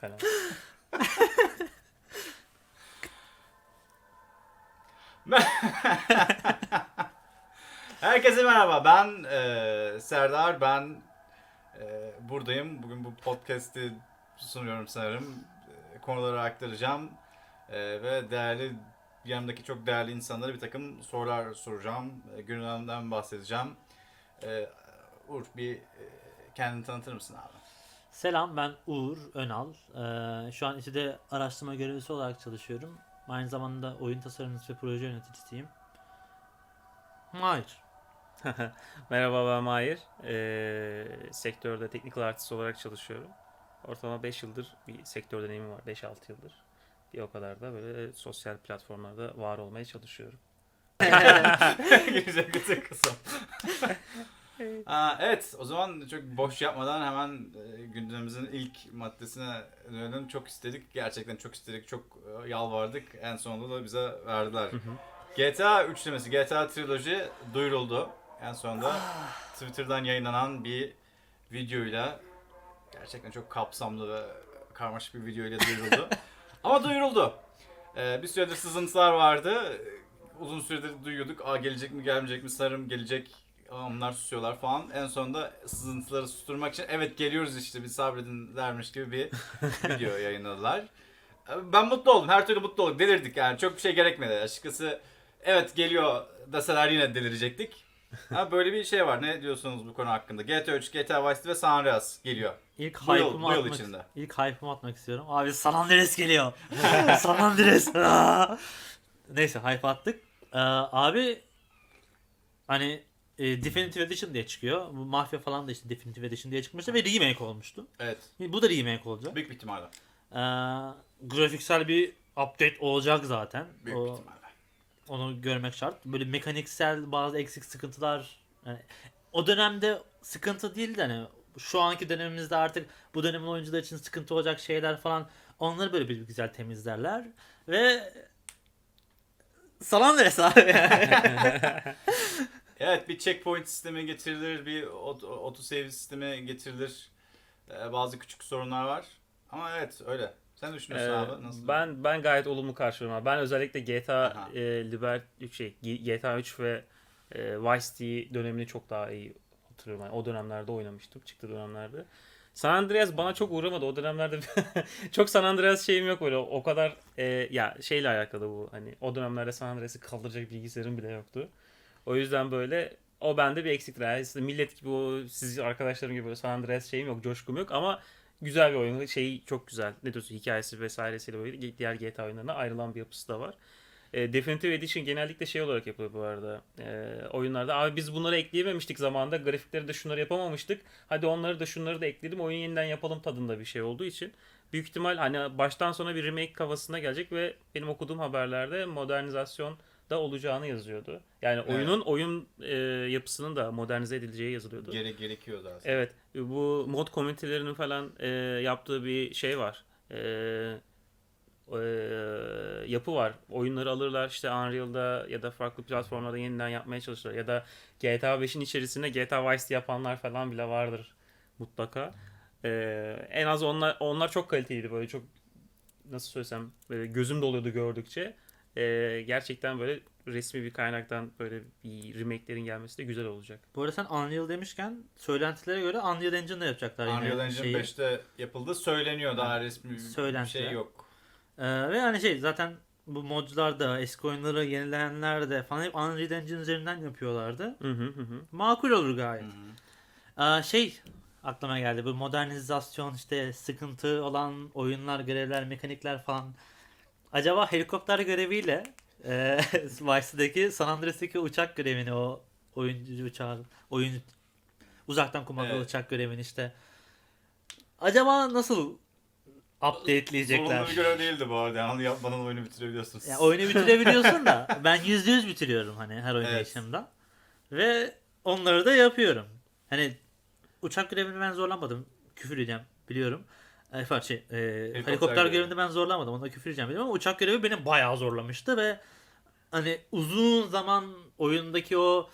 falan. Herkese merhaba. Ben e, Serdar. Ben e, buradayım. Bugün bu podcast'i sunuyorum sanırım. E, konuları aktaracağım. E, ve değerli yanımdaki çok değerli insanlara bir takım sorular soracağım. E, gündemden bahsedeceğim. E, Uğur bir e, kendini tanıtır mısın abi? Selam ben Uğur Önal. Ee, şu an İTÜ'de araştırma görevlisi olarak çalışıyorum. Aynı zamanda oyun tasarımcısı ve proje yöneticisiyim. Hayır. Merhaba ben Mahir. Ee, sektörde technical artist olarak çalışıyorum. Ortalama 5 yıldır bir sektör deneyimim var. 5-6 yıldır. Bir o kadar da böyle sosyal platformlarda var olmaya çalışıyorum. Güzel kısa kısa. Aa, evet o zaman çok boş yapmadan hemen e, gündemimizin ilk maddesine dönelim. Çok istedik. Gerçekten çok istedik. Çok e, yalvardık. En sonunda da bize verdiler. GTA üçlemesi, GTA Trilogy duyuruldu. En sonunda Twitter'dan yayınlanan bir videoyla gerçekten çok kapsamlı ve karmaşık bir videoyla duyuruldu. Ama duyuruldu. Ee, bir süredir sızıntılar vardı. Uzun süredir duyuyorduk. Aa gelecek mi gelmeyecek mi sarım gelecek. Onlar susuyorlar falan. En sonunda sızıntıları susturmak için evet geliyoruz işte bir sabredin dermiş gibi bir video yayınladılar. Ben mutlu oldum. Her türlü mutlu olduk. Delirdik yani. Çok bir şey gerekmedi. Açıkçası evet geliyor deseler yine delirecektik. Ha, böyle bir şey var. Ne diyorsunuz bu konu hakkında? GTA 3, GTA Vice City ve San Andreas geliyor. İlk Bu yıl- bu yıl atmak, içinde. ilk hype'ımı atmak istiyorum. Abi San Andreas geliyor. San Andreas. Neyse hype attık. Ee, abi hani e, Definitive Edition diye çıkıyor. Bu Mafya falan da işte Definitive Edition diye çıkmıştı ve remake olmuştu. Evet. Bu da remake olacak. Büyük bir ihtimalle. Ee, grafiksel bir update olacak zaten. Büyük O- bir ihtimalle. onu görmek şart. Böyle mekaniksel bazı eksik sıkıntılar yani o dönemde sıkıntı değil de hani şu anki dönemimizde artık bu dönemin oyuncular için sıkıntı olacak şeyler falan onları böyle bir güzel temizlerler ve salam veres abi Evet bir checkpoint sistemi getirilir, bir ot- auto save sistemi getirilir. Ee, bazı küçük sorunlar var. Ama evet öyle. Sen düşünüyorsun Ee, abi? Nasıl? ben ben gayet olumlu karşılıyorum abi. Ben özellikle GTA Aha. e, Liber şey GTA 3 ve e, Vice City dönemini çok daha iyi hatırlıyorum. Yani o dönemlerde oynamıştım. Çıktı dönemlerde. San Andreas bana çok uğramadı. O dönemlerde çok San Andreas şeyim yok böyle. O kadar e, ya şeyle alakalı bu. Hani o dönemlerde San Andreas'ı kaldıracak bilgisayarım bile yoktu. O yüzden böyle o bende bir eksiktir. Yani işte millet gibi o siz arkadaşlarım gibi böyle San Andreas şeyim yok, coşkum yok ama güzel bir oyun. Şeyi çok güzel. Ne diyorsun hikayesi vesairesiyle böyle diğer GTA oyunlarına ayrılan bir yapısı da var. E, Definitive Edition genellikle şey olarak yapılıyor bu arada. E, oyunlarda abi biz bunları ekleyememiştik zamanında. Grafikleri de şunları yapamamıştık. Hadi onları da şunları da ekledim. Oyun yeniden yapalım tadında bir şey olduğu için. Büyük ihtimal hani baştan sona bir remake kafasına gelecek ve benim okuduğum haberlerde modernizasyon da olacağını yazıyordu. Yani Evet. oyunun oyun e, yapısının da modernize edileceği yazılıyordu. Gere gerekiyor zaten. Evet. Bu mod komünitelerinin falan e, yaptığı bir şey var. E, e, yapı var. Oyunları alırlar işte Unreal'da ya da farklı platformlarda yeniden yapmaya çalışırlar. Ya da GTA 5'in içerisinde GTA Vice yapanlar falan bile vardır mutlaka. E, en az onlar onlar çok kaliteliydi böyle çok nasıl söylesem gözüm doluyordu gördükçe. E, gerçekten böyle resmi bir kaynaktan böyle bir remake'lerin gelmesi de güzel olacak. Bu arada sen Unreal demişken söylentilere göre Unreal Engine'da yapacaklar yine Unreal Engine şeyi. 5'te yapıldı. Söyleniyor daha resmi bir şey yok. Ee, ve hani şey zaten bu modcular da eski oyunları yenileyenler de falan hep Unreal Engine üzerinden yapıyorlardı. Hı hı hı hı. Makul olur gayet. Hı hı. Ee, şey aklıma geldi bu modernizasyon işte sıkıntı olan oyunlar, görevler, mekanikler falan. Acaba helikopter göreviyle e, Vice'daki San Andreas'taki uçak görevini o oyuncu uçağı oyun uzaktan kumandalı Evet. uçak görevini işte acaba nasıl updateleyecekler? Sorunlu bir görev değildi bu arada. Yani yapmadan oyunu bitirebiliyorsunuz. Ya oyunu bitirebiliyorsun da ben yüzde yüz bitiriyorum hani her Evet. oynayışımda. Ve onları da yapıyorum. Hani uçak görevini ben zorlamadım. Küfür edeceğim biliyorum. Pardon, şey, e, helikopter, görevi. görevini ben zorlamadım. Onda küfür edeceğim biliyorum ama uçak görevi beni bayağı zorlamıştı ve hani uzun zaman oyundaki o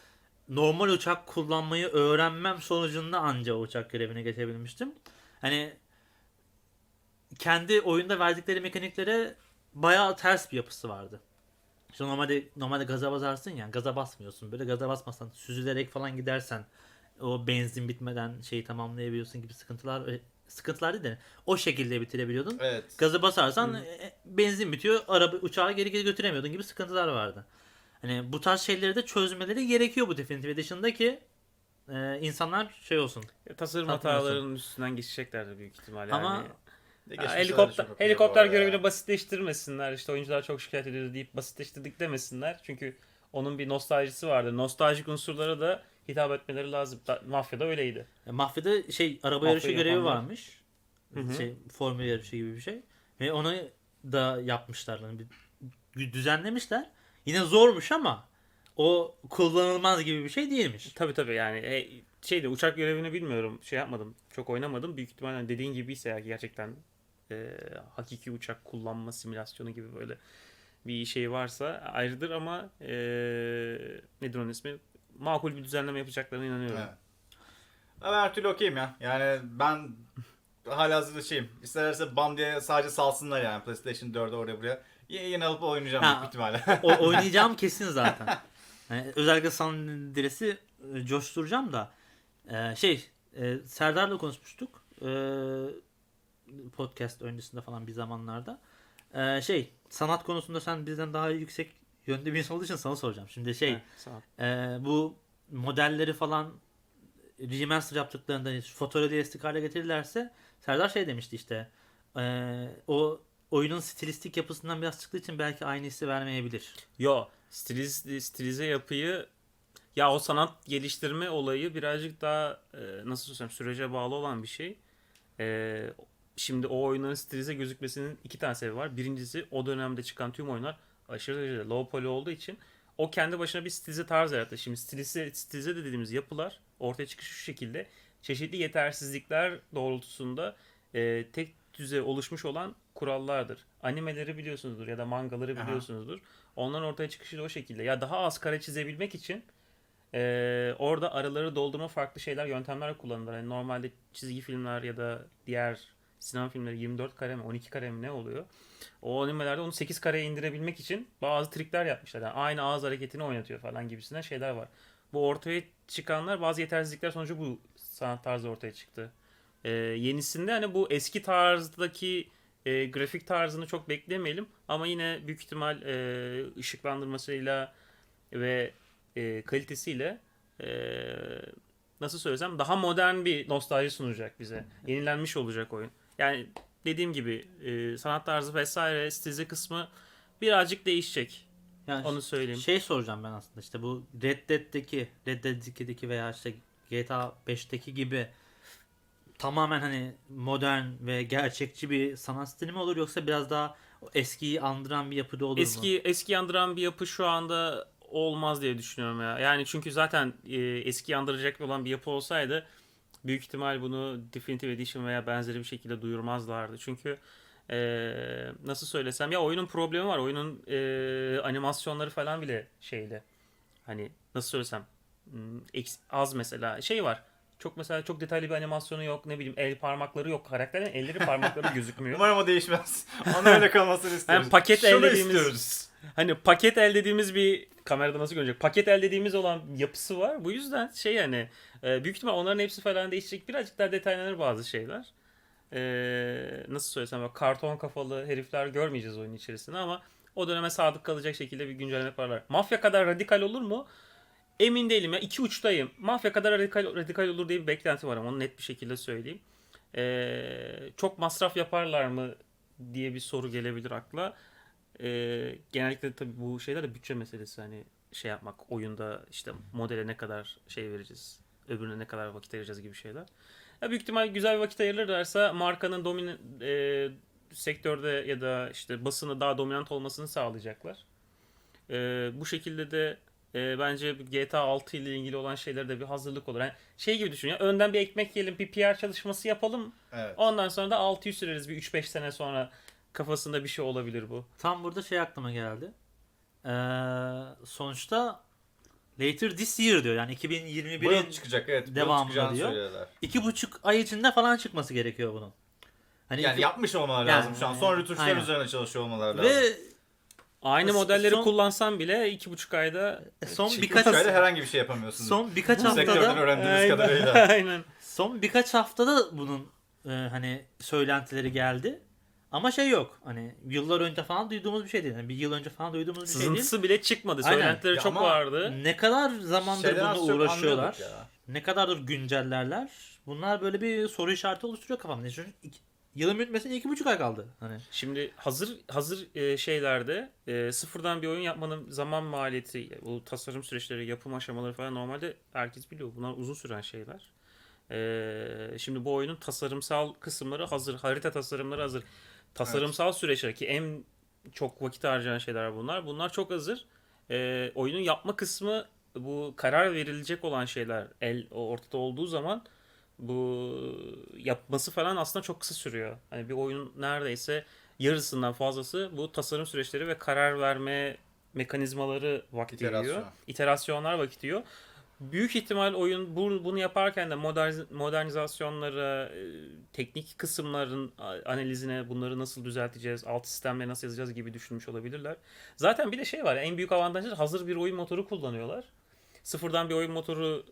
normal uçak kullanmayı öğrenmem sonucunda anca uçak görevine geçebilmiştim. Hani kendi oyunda verdikleri mekaniklere bayağı ters bir yapısı vardı. İşte normalde normalde gaza basarsın ya gaza basmıyorsun. Böyle gaza basmasan süzülerek falan gidersen o benzin bitmeden şeyi tamamlayabiliyorsun gibi sıkıntılar e, sıkıntılar değil de o şekilde bitirebiliyordun. Evet. Gazı basarsan e, benzin bitiyor, araba uçağı geri geri götüremiyordun gibi sıkıntılar vardı. Hani bu tarz şeyleri de çözmeleri gerekiyor bu Definitive Edition'da ki e, insanlar şey olsun. Tasarım Tatmin hatalarının üstünden geçeceklerdir büyük ihtimeyle. Ama yani. Ya, de helikopter helikopter görevini basitleştirmesinler. İşte oyuncular çok şikayet ediyor deyip basitleştirdik demesinler. Çünkü onun bir nostaljisi vardı. Nostaljik unsurlara da hitap etmeleri lazım. Da, mafyada öyleydi. E, Mafya'da şey araba Mafya yarışı görevi yapanlar. varmış. Hı hı. Şey formül yarışı gibi bir şey. Ve onu da yapmışlar. Yani bir, düzenlemişler. Yine zormuş ama o kullanılmaz gibi bir şey değilmiş. Tabii tabii yani e, şeyde uçak görevini bilmiyorum. Şey yapmadım. Çok oynamadım. Büyük ihtimalle dediğin gibiyse ya gerçekten e, hakiki uçak kullanma simülasyonu gibi böyle bir şey varsa ayrıdır ama e, nedir onun ismi? Makul bir düzenleme yapacaklarına inanıyorum. Evet. Ama her türlü okeyim ya. Yani ben hala hazırda şeyim. İsterlerse bam diye sadece salsınlar yani PlayStation 4'e oraya buraya. Yine, yine alıp oynayacağım Ha. büyük ihtimalle. O, oynayacağım kesin zaten. Yani özellikle San Andreas'i e, coşturacağım da e, şey e, Serdar'la konuşmuştuk e, podcast öncesinde falan bir zamanlarda E, şey sanat konusunda sen bizden daha yüksek yönde bir insan olduğu için sana soracağım. Şimdi şey e, bu modelleri falan remaster yaptıklarında hani fotorealistik hale getirirlerse Serdar şey demişti işte e, o oyunun stilistik yapısından biraz çıktığı için belki aynı hissi vermeyebilir. Yo, stiliz, stilize yapıyı ya o sanat geliştirme olayı birazcık daha e, nasıl söylesem sürece bağlı olan bir şey. E, şimdi o oyunların stilize gözükmesinin iki tane sebebi var. Birincisi o dönemde çıkan tüm oyunlar aşırı derecede low poly olduğu için o kendi başına bir stilize tarz yarattı. Şimdi stilize, stilize de dediğimiz yapılar ortaya çıkışı şu şekilde çeşitli yetersizlikler doğrultusunda e, tek düze oluşmuş olan kurallardır. Animeleri biliyorsunuzdur ya da mangaları Aha. biliyorsunuzdur. Onların ortaya çıkışı da o şekilde. Ya daha az kare çizebilmek için e, orada araları doldurma farklı şeyler, yöntemler kullanılır. Yani normalde çizgi filmler ya da diğer sinema filmleri 24 kare mi 12 kare mi ne oluyor? O animelerde onu 8 kareye indirebilmek için bazı trikler yapmışlar. Yani aynı ağız hareketini oynatıyor falan gibisinden şeyler var. Bu ortaya çıkanlar bazı yetersizlikler sonucu bu sanat tarzı ortaya çıktı. Ee, yenisinde hani bu eski tarzdaki e, grafik tarzını çok beklemeyelim ama yine büyük ihtimal e, ışıklandırmasıyla ve e, kalitesiyle e, nasıl söylesem daha modern bir nostalji sunacak bize. Yenilenmiş olacak oyun. Yani dediğim gibi e, sanat tarzı vesaire stilize kısmı birazcık değişecek. Yani Onu söyleyeyim. Şey soracağım ben aslında işte bu Red Dead'deki, Red Dead 2'deki veya işte GTA 5'teki gibi tamamen hani modern ve gerçekçi bir sanat stili mi olur yoksa biraz daha eskiyi andıran bir yapıda olur mu? Eski eski andıran bir yapı şu anda olmaz diye düşünüyorum ya. Yani çünkü zaten e, eski andıracak olan bir yapı olsaydı büyük ihtimal bunu Definitive Edition veya benzeri bir şekilde duyurmazlardı. Çünkü e, nasıl söylesem ya oyunun problemi var. Oyunun e, animasyonları falan bile şeyle hani nasıl söylesem hmm, az mesela şey var. Çok mesela çok detaylı bir animasyonu yok. Ne bileyim el parmakları yok. Karakterin elleri parmakları gözükmüyor. Umarım o değişmez. Onun öyle kalmasını istiyoruz. paket Şunu elde dediğimiz- istiyoruz. Hani paket el dediğimiz bir kamerada nasıl görünecek? Paket el dediğimiz olan yapısı var. Bu yüzden şey yani e, büyük ihtimal onların hepsi falan değişecek. Birazcık daha detaylanır bazı şeyler. E, nasıl söylesem böyle karton kafalı herifler görmeyeceğiz oyunun içerisinde ama o döneme sadık kalacak şekilde bir güncelleme yaparlar. Mafya kadar radikal olur mu? Emin değilim ya. iki uçtayım. Mafya kadar radikal, radikal olur diye bir beklenti var ama onu net bir şekilde söyleyeyim. E, çok masraf yaparlar mı diye bir soru gelebilir akla. Ee, genellikle tabii bu şeyler de bütçe meselesi hani şey yapmak oyunda işte modele ne kadar şey vereceğiz öbürüne ne kadar vakit ayıracağız gibi şeyler. Ya büyük ihtimal güzel bir vakit ayırırlarsa markanın domine, e, sektörde ya da işte basını daha dominant olmasını sağlayacaklar. Ee, bu şekilde de e, bence GTA 6 ile ilgili olan şeylere de bir hazırlık olur. Yani şey gibi düşün ya önden bir ekmek yiyelim bir PR çalışması yapalım Evet. ondan sonra da 6'yı süreriz bir 3-5 sene sonra kafasında bir şey olabilir bu. Tam burada şey aklıma geldi. Ee, sonuçta later this year diyor. Yani Bu yıl 2021'in çıkacak evet. bu yıl devamında çıkacağını diyor. söylüyorlar. iki buçuk ay içinde falan çıkması gerekiyor bunun. Hani Yani iki- yapmış olmaları Yani, lazım şu an. Son rütuşlar aynen. üzerine çalışıyor olmaları lazım. ve Aynı Son- modelleri son- kullansam bile iki buçuk ayda son Çıkmaz. birkaç Şöyle herhangi bir şey yapamıyorsun. son birkaç Sektörden haftada öğrendiğimiz Aynen. kadarıyla. Aynen. son birkaç haftada bunun e, hani söylentileri geldi. Ama şey yok. Hani yıllar önce falan duyduğumuz bir şey değil. Yani bir yıl önce falan duyduğumuz bir şey değil. Sızıntısı bile çıkmadı. Aynen. Söylentileri Ya çok ama- vardı. Ne kadar zamandır Şeyden az çok uğraşıyorlar. anlıyorduk ya. Ne kadardır güncellerler. Bunlar böyle bir soru işareti oluşturuyor kafamda. Çünkü iki, yılın bitmesine iki buçuk ay kaldı. Hani Şimdi hazır hazır e, şeylerde e, sıfırdan bir oyun yapmanın zaman maliyeti, bu tasarım süreçleri, yapım aşamaları falan normalde herkes biliyor. Bunlar uzun süren şeyler. E, şimdi bu oyunun tasarımsal kısımları hazır, harita tasarımları hazır. Tasarımsal süreçler ki en çok vakit harcayan şeyler bunlar. Bunlar çok hazır. E, oyunun yapma kısmı bu karar verilecek olan şeyler el ortada olduğu zaman bu yapması falan aslında çok kısa sürüyor. Hani bir oyunun neredeyse yarısından fazlası bu tasarım süreçleri ve karar verme mekanizmaları vakit İterasyon. yiyor. İterasyonlar vakit yiyor. Büyük ihtimal oyun bu- bunu yaparken de moderniz- modernizasyonlara, e, teknik kısımların analizine bunları nasıl düzelteceğiz, alt sistemleri nasıl yazacağız gibi düşünmüş olabilirler. Zaten bir de şey var, en büyük avantajı hazır bir oyun motoru kullanıyorlar. Sıfırdan bir oyun motoru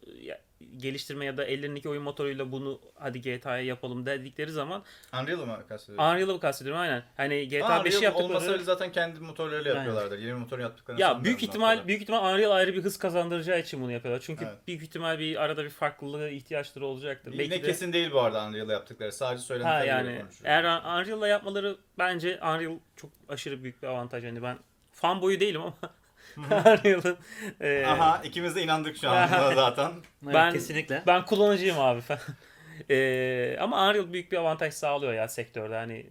geliştirme ya da ellerindeki oyun motoruyla bunu hadi GTA'ya yapalım dedikleri zaman Unreal'ı mı kastediyorsun? Unreal'ı kastediyorum aynen. Hani GTA Aa, 5'i Unreal yaptıkları olmasaydı zaten kendi motorlarıyla yapıyorlardır. Yeni motor yaptıklarını ya büyük ihtimal falan. büyük ihtimal Unreal ayrı bir hız kazandıracağı için bunu yapıyorlar. Çünkü Evet. büyük ihtimal bir arada bir farklılığa ihtiyaçları olacaktır. Yine Belki de kesin değil bu arada Unreal'la yaptıkları. Sadece ha söylentiler yani eğer Unreal'la yapmaları bence Unreal çok aşırı büyük bir avantaj. Yani ben fanboyu değilim ama Unreal'ın e, Aha ikimiz de inandık şu an zaten. evet, Ben- kesinlikle. Ben kullanıcıyım abi falan. Ee, ama Unreal büyük bir avantaj sağlıyor ya sektörde. Hani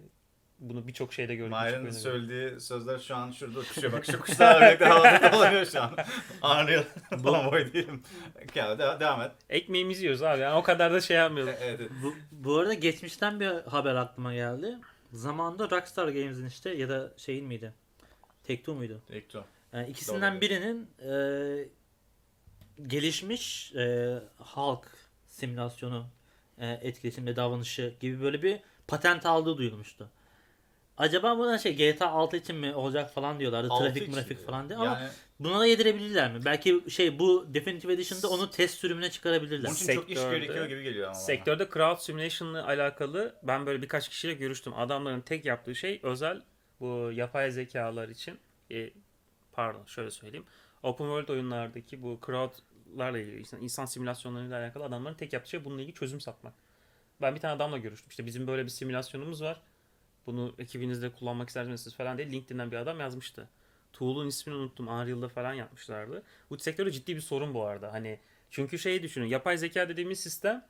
bunu birçok şeyde gördük. gördük. söylediği sözler şu an şurada uçuşuyor. Bak şu kuşlar örnekler havada dolanıyor şu an. Unreal fanboy değilim. Ya, de- devam et. Ekmeğimizi yiyoruz abi. Yani o kadar da şey yapmıyoruz. Evet, evet. Bu, bu arada geçmişten bir haber aklıma geldi. Zamanında Rockstar Games'in işte ya da şeyin miydi? Take-Two muydu? Tekto. Yani ikisinden Doğru. birinin e, gelişmiş e, halk simülasyonu e, etkileşim ve davranışı gibi böyle bir patent aldığı duyulmuştu. Acaba buna şey GTA 6 için mi olacak falan diyorlardı. Trafik trafik diyor. falan diye ama Yani buna da yedirebilirler mi? Belki şey bu Definitive Edition'da onu test sürümüne çıkarabilirler. bunun için çok iş Sektörde- gerekiyor gibi geliyor ama. bana. Sektörde crowd simulation'la alakalı ben böyle birkaç kişiyle görüştüm. Adamların tek yaptığı şey özel bu yapay zekalar için e, pardon şöyle söyleyeyim. Open world oyunlardaki bu crowdlarla ilgili insan, insan simülasyonlarıyla alakalı adamların tek yaptığı şey bununla ilgili çözüm satmak. Ben bir tane adamla görüştüm. İşte bizim böyle bir simülasyonumuz var. Bunu ekibinizde kullanmak ister misiniz falan diye LinkedIn'den bir adam yazmıştı. Tool'un ismini unuttum. Unreal'da falan yapmışlardı. Bu sektörde ciddi bir sorun bu arada. Hani çünkü şeyi düşünün. Yapay zeka dediğimiz sistem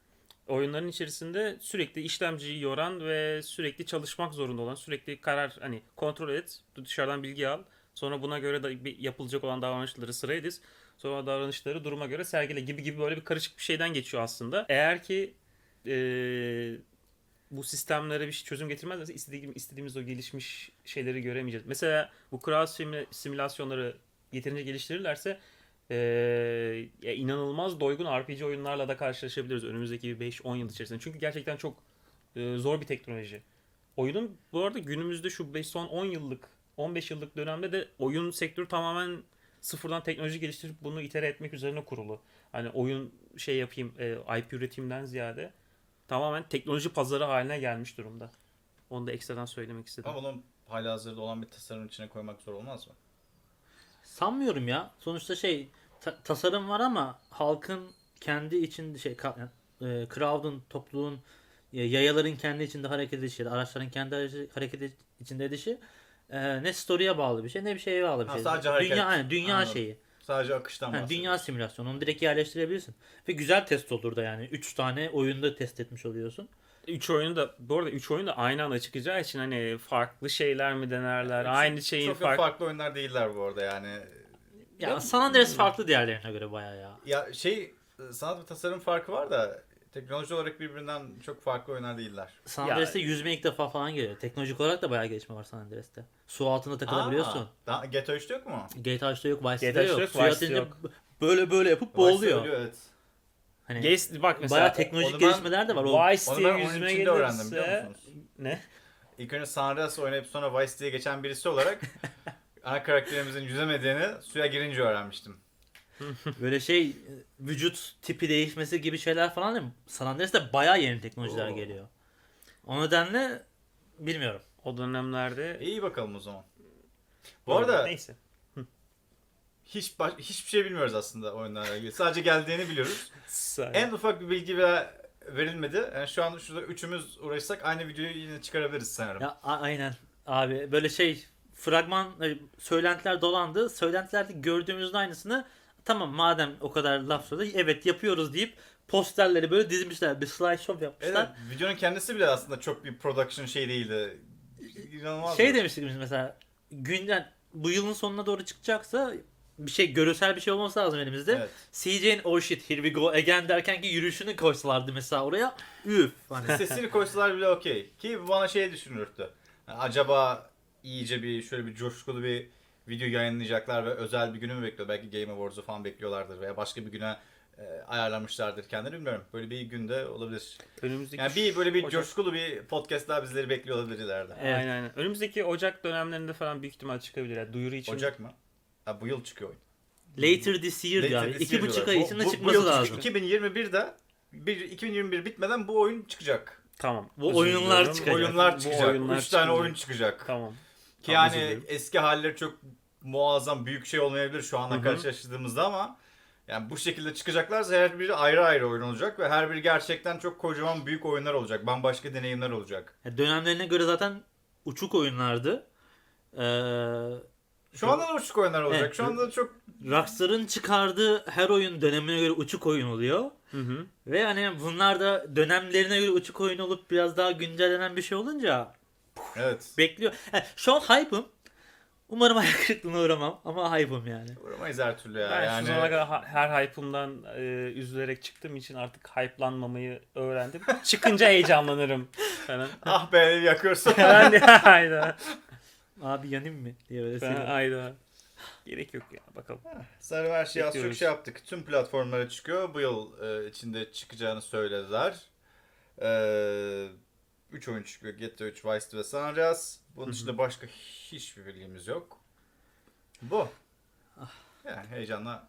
oyunların içerisinde sürekli işlemciyi yoran ve sürekli çalışmak zorunda olan, sürekli karar hani kontrol et, dışarıdan bilgi al. Sonra buna göre da bir yapılacak olan davranışları sıraya. Sonra davranışları duruma göre sergile gibi gibi böyle bir karışık bir şeyden geçiyor aslında. Eğer ki eee, bu sistemlere bir şey çözüm getirmezlerse istediğimiz, istediğimiz o gelişmiş şeyleri göremeyeceğiz. Mesela bu simü- simülasyonları yeterince geliştirirlerse ya inanılmaz doygun RPG oyunlarla da karşılaşabiliriz önümüzdeki 5-10 yıl içerisinde. Çünkü gerçekten çok eee, zor bir teknoloji. Oyunun bu arada günümüzde şu 5 son 10 yıllık 15 yıllık dönemde de oyun sektörü tamamen sıfırdan teknoloji geliştirip bunu itere etmek üzerine kurulu. Hani oyun şey yapayım e, IP üretimden ziyade tamamen teknoloji pazarı haline gelmiş durumda. Onu da ekstradan söylemek istedim. Ama bunu halihazırda olan bir tasarım içine koymak zor olmaz mı? Sanmıyorum ya. Sonuçta şey ta- tasarım var ama halkın kendi içinde şey ka- e, crowd'un topluluğun e, yayaların kendi içinde hareket edişi, araçların kendi hareket- hareket içinde edişi e, ne story'e bağlı bir şey ne bir şeye bağlı bir Ha, şey. sadece hareket. Dünya aynen, dünya Anladım. şeyi. Sadece akıştan bahsediyoruz. dünya simülasyonu onu direkt yerleştirebilirsin. Ve güzel test olur da yani 3 tane oyunda test etmiş oluyorsun. 3 oyunu da bu arada 3 oyun da aynı anda çıkacağı için hani farklı şeyler mi denerler? Aynı şeyin Çok farklı farklı oyunlar değiller bu arada yani. Ya Ya- San Andreas farklı diğerlerine göre bayağı ya. Ya şey sanat ve tasarım farkı var da teknoloji olarak birbirinden çok farklı oyunlar değiller. San Ya- Andreas'te yüzme ilk defa falan geliyor. Teknolojik olarak da bayağı gelişme var San Andreas'te. Su altında takılabiliyorsun. Aa, daha GTA 3'te yok mu? GTA 3'te yok, Vice GTA City'de 3'te yok. yok, Vice'de atınca yok. böyle böyle yapıp boğuluyor. evet. Hani Geç, bak mesela bayağı teknolojik gelişmeler de var. O Vice Onu diye yüzüme içinde öğrendim biliyor gelirse... musunuz? Ne? İlk önce San Andreas oynayıp sonra Vice diye geçen birisi olarak ana karakterimizin yüzemediğini suya girince öğrenmiştim. Böyle şey vücut tipi değişmesi gibi şeyler falan değil mi? San Andreas'ta bayağı yeni teknolojiler Oo. geliyor. O nedenle bilmiyorum. O dönemlerde... İyi bakalım o zaman. Bu arada Neyse. hiç baş- hiçbir şey bilmiyoruz aslında oyunlarla ilgili. Sadece geldiğini biliyoruz. En ufak bir bilgi bile verilmedi. Yani şu an şurada üçümüz uğraşsak aynı videoyu yine çıkarabiliriz sanırım. Ya a- aynen abi böyle şey fragman e, söylentiler dolandı. Söylentilerde gördüğümüzün aynısını tamam madem o kadar laf söyledi evet yapıyoruz deyip posterleri böyle dizmişler. Bir slideshow Evet, yapmışlar. videonun kendisi bile aslında çok bir production şey değildi. İnanılmaz. Şey demiştik biz mesela günden bu yılın sonuna doğru çıkacaksa bir şey görsel bir şey olması lazım elimizde. Evet. CJ'nin oh shit here we go again derken ki yürüyüşünü koysalardı mesela oraya. Üf. Hani. Sesini koysalar bile okey. Ki bana şey düşünürtü. Yani acaba iyice bir şöyle bir coşkulu bir video yayınlayacaklar ve özel bir günü mü bekliyor? Belki Game Awards'u falan bekliyorlardır veya başka bir güne e, ayarlamışlardır kendini bilmiyorum. Böyle bir günde olabilir. Önümüzdeki Yani bir böyle bir Ocak- coşkulu bir podcast daha bizleri bekliyor olabilir ileride. Evet. Aynen aynen. Önümüzdeki Ocak dönemlerinde falan büyük ihtimal çıkabilir. Yani duyuru için. Ocak mı? Ha, bu yıl çıkıyor oyun. Later this year. Later this İki year buçuk ay Bu- içinde bu- bu çıkması yıl lazım. 2021'de bir, 2021 bitmeden bu oyun çıkacak. Tamam. Bu özür oyunlar diliyorum. çıkacak. Oyunlar Bu çıkacak. oyunlar 3 tane çıkacak. oyun çıkacak. Tamam. Ki özür yani eski halleri çok muazzam büyük şey olmayabilir şu ana karşılaştığımızda ama yani bu şekilde çıkacaklarsa her biri ayrı ayrı oyun olacak ve her biri gerçekten çok kocaman büyük oyunlar olacak. Bambaşka deneyimler olacak. Ya Dönemlerine göre zaten uçuk oyunlardı. Ee, Şu anda da uçuk oyunlar olacak. Evet. Şu anda da çok Rockstar'ın çıkardığı her oyun dönemine göre uçuk oyun oluyor. Hı hı. Ve hani bunlar da dönemlerine göre uçuk oyun olup biraz daha güncellenen bir şey olunca evet. bekliyor. Ha, şu an hype'ım. Umarım hayal kırıklığına uğramam ama hype'ım yani. Uğramayız her türlü ya. Ben yani şu zamana kadar ha- her hype'ımdan e, üzülerek çıktığım için artık hype'lanmamayı öğrendim. Çıkınca heyecanlanırım. Falan. ah be yakıyorsun. Ben de hayda. Abi yanayım mı diye böyle Ben hayda. Gerek yok ya bakalım. Sanırım her şeyi az çok şey yaptık. Tüm platformlara çıkıyor. Bu yıl e, içinde çıkacağını söylediler. E, 3 oyun çıkıyor. GTA 3, Vice City ve San Andreas. Bunun Hı hı. dışında başka hiçbir bilgimiz yok. Bu. Ah. Yani heyecanla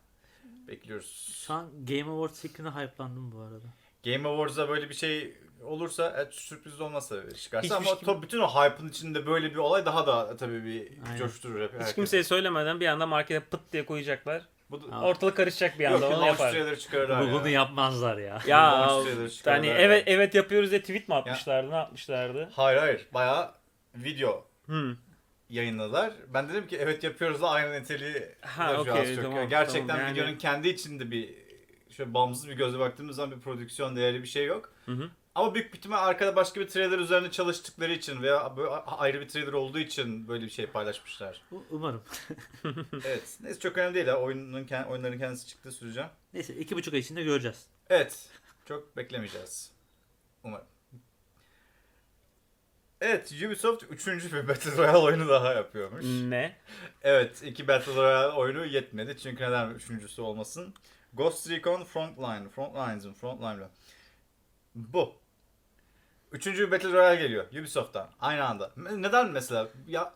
bekliyoruz. Şu an Game Awards fikrine hype'landım bu arada. Game Awards'da böyle bir şey olursa evet, sürpriz olmasa çıkarsa Hiçbir ama şey- tabii bütün o hype'ın içinde böyle bir olay daha da tabii bir Aynen. coşturur hep. Hiç herkesi. kimseye söylemeden bir anda markete pıt diye koyacaklar. Bu da. Ortalık karışacak bir yok, anda bir onu yapar. trailer çıkarırlar Bu, ya. bunu yapmazlar ya. Ya hani ya. evet evet yapıyoruz diye tweet mi atmışlardı ne yapmışlardı? Hayır hayır. Bayağı video Hmm. yayınladılar. Ben dedim ki evet yapıyoruz da aynı niteliği Ha, çok. tamam, Gerçekten tamam, yani- videonun kendi içinde bir şöyle bağımsız bir gözle baktığımız zaman bir prodüksiyon değerli bir şey yok. Hı hı. Ama büyük ihtimal arkada başka bir trailer üzerine çalıştıkları için veya böyle ayrı bir trailer olduğu için böyle bir şey paylaşmışlar. Umarım. evet. Neyse çok önemli değil ya. Oyunun, oyunların kendisi çıktığı sürece. Neyse iki buçuk ay içinde göreceğiz. Evet. Çok beklemeyeceğiz. Umarım. Evet, Ubisoft 3. bir Battle Royale oyunu daha yapıyormuş. Ne? Evet, iki Battle Royale oyunu yetmedi. Çünkü neden üçüncüsü olmasın? Ghost Recon Frontline. Frontlines'ın Frontline'la. Bu. Üçüncü bir Battle Royale geliyor Ubisoft'tan. Aynı anda. Neden mesela? Ya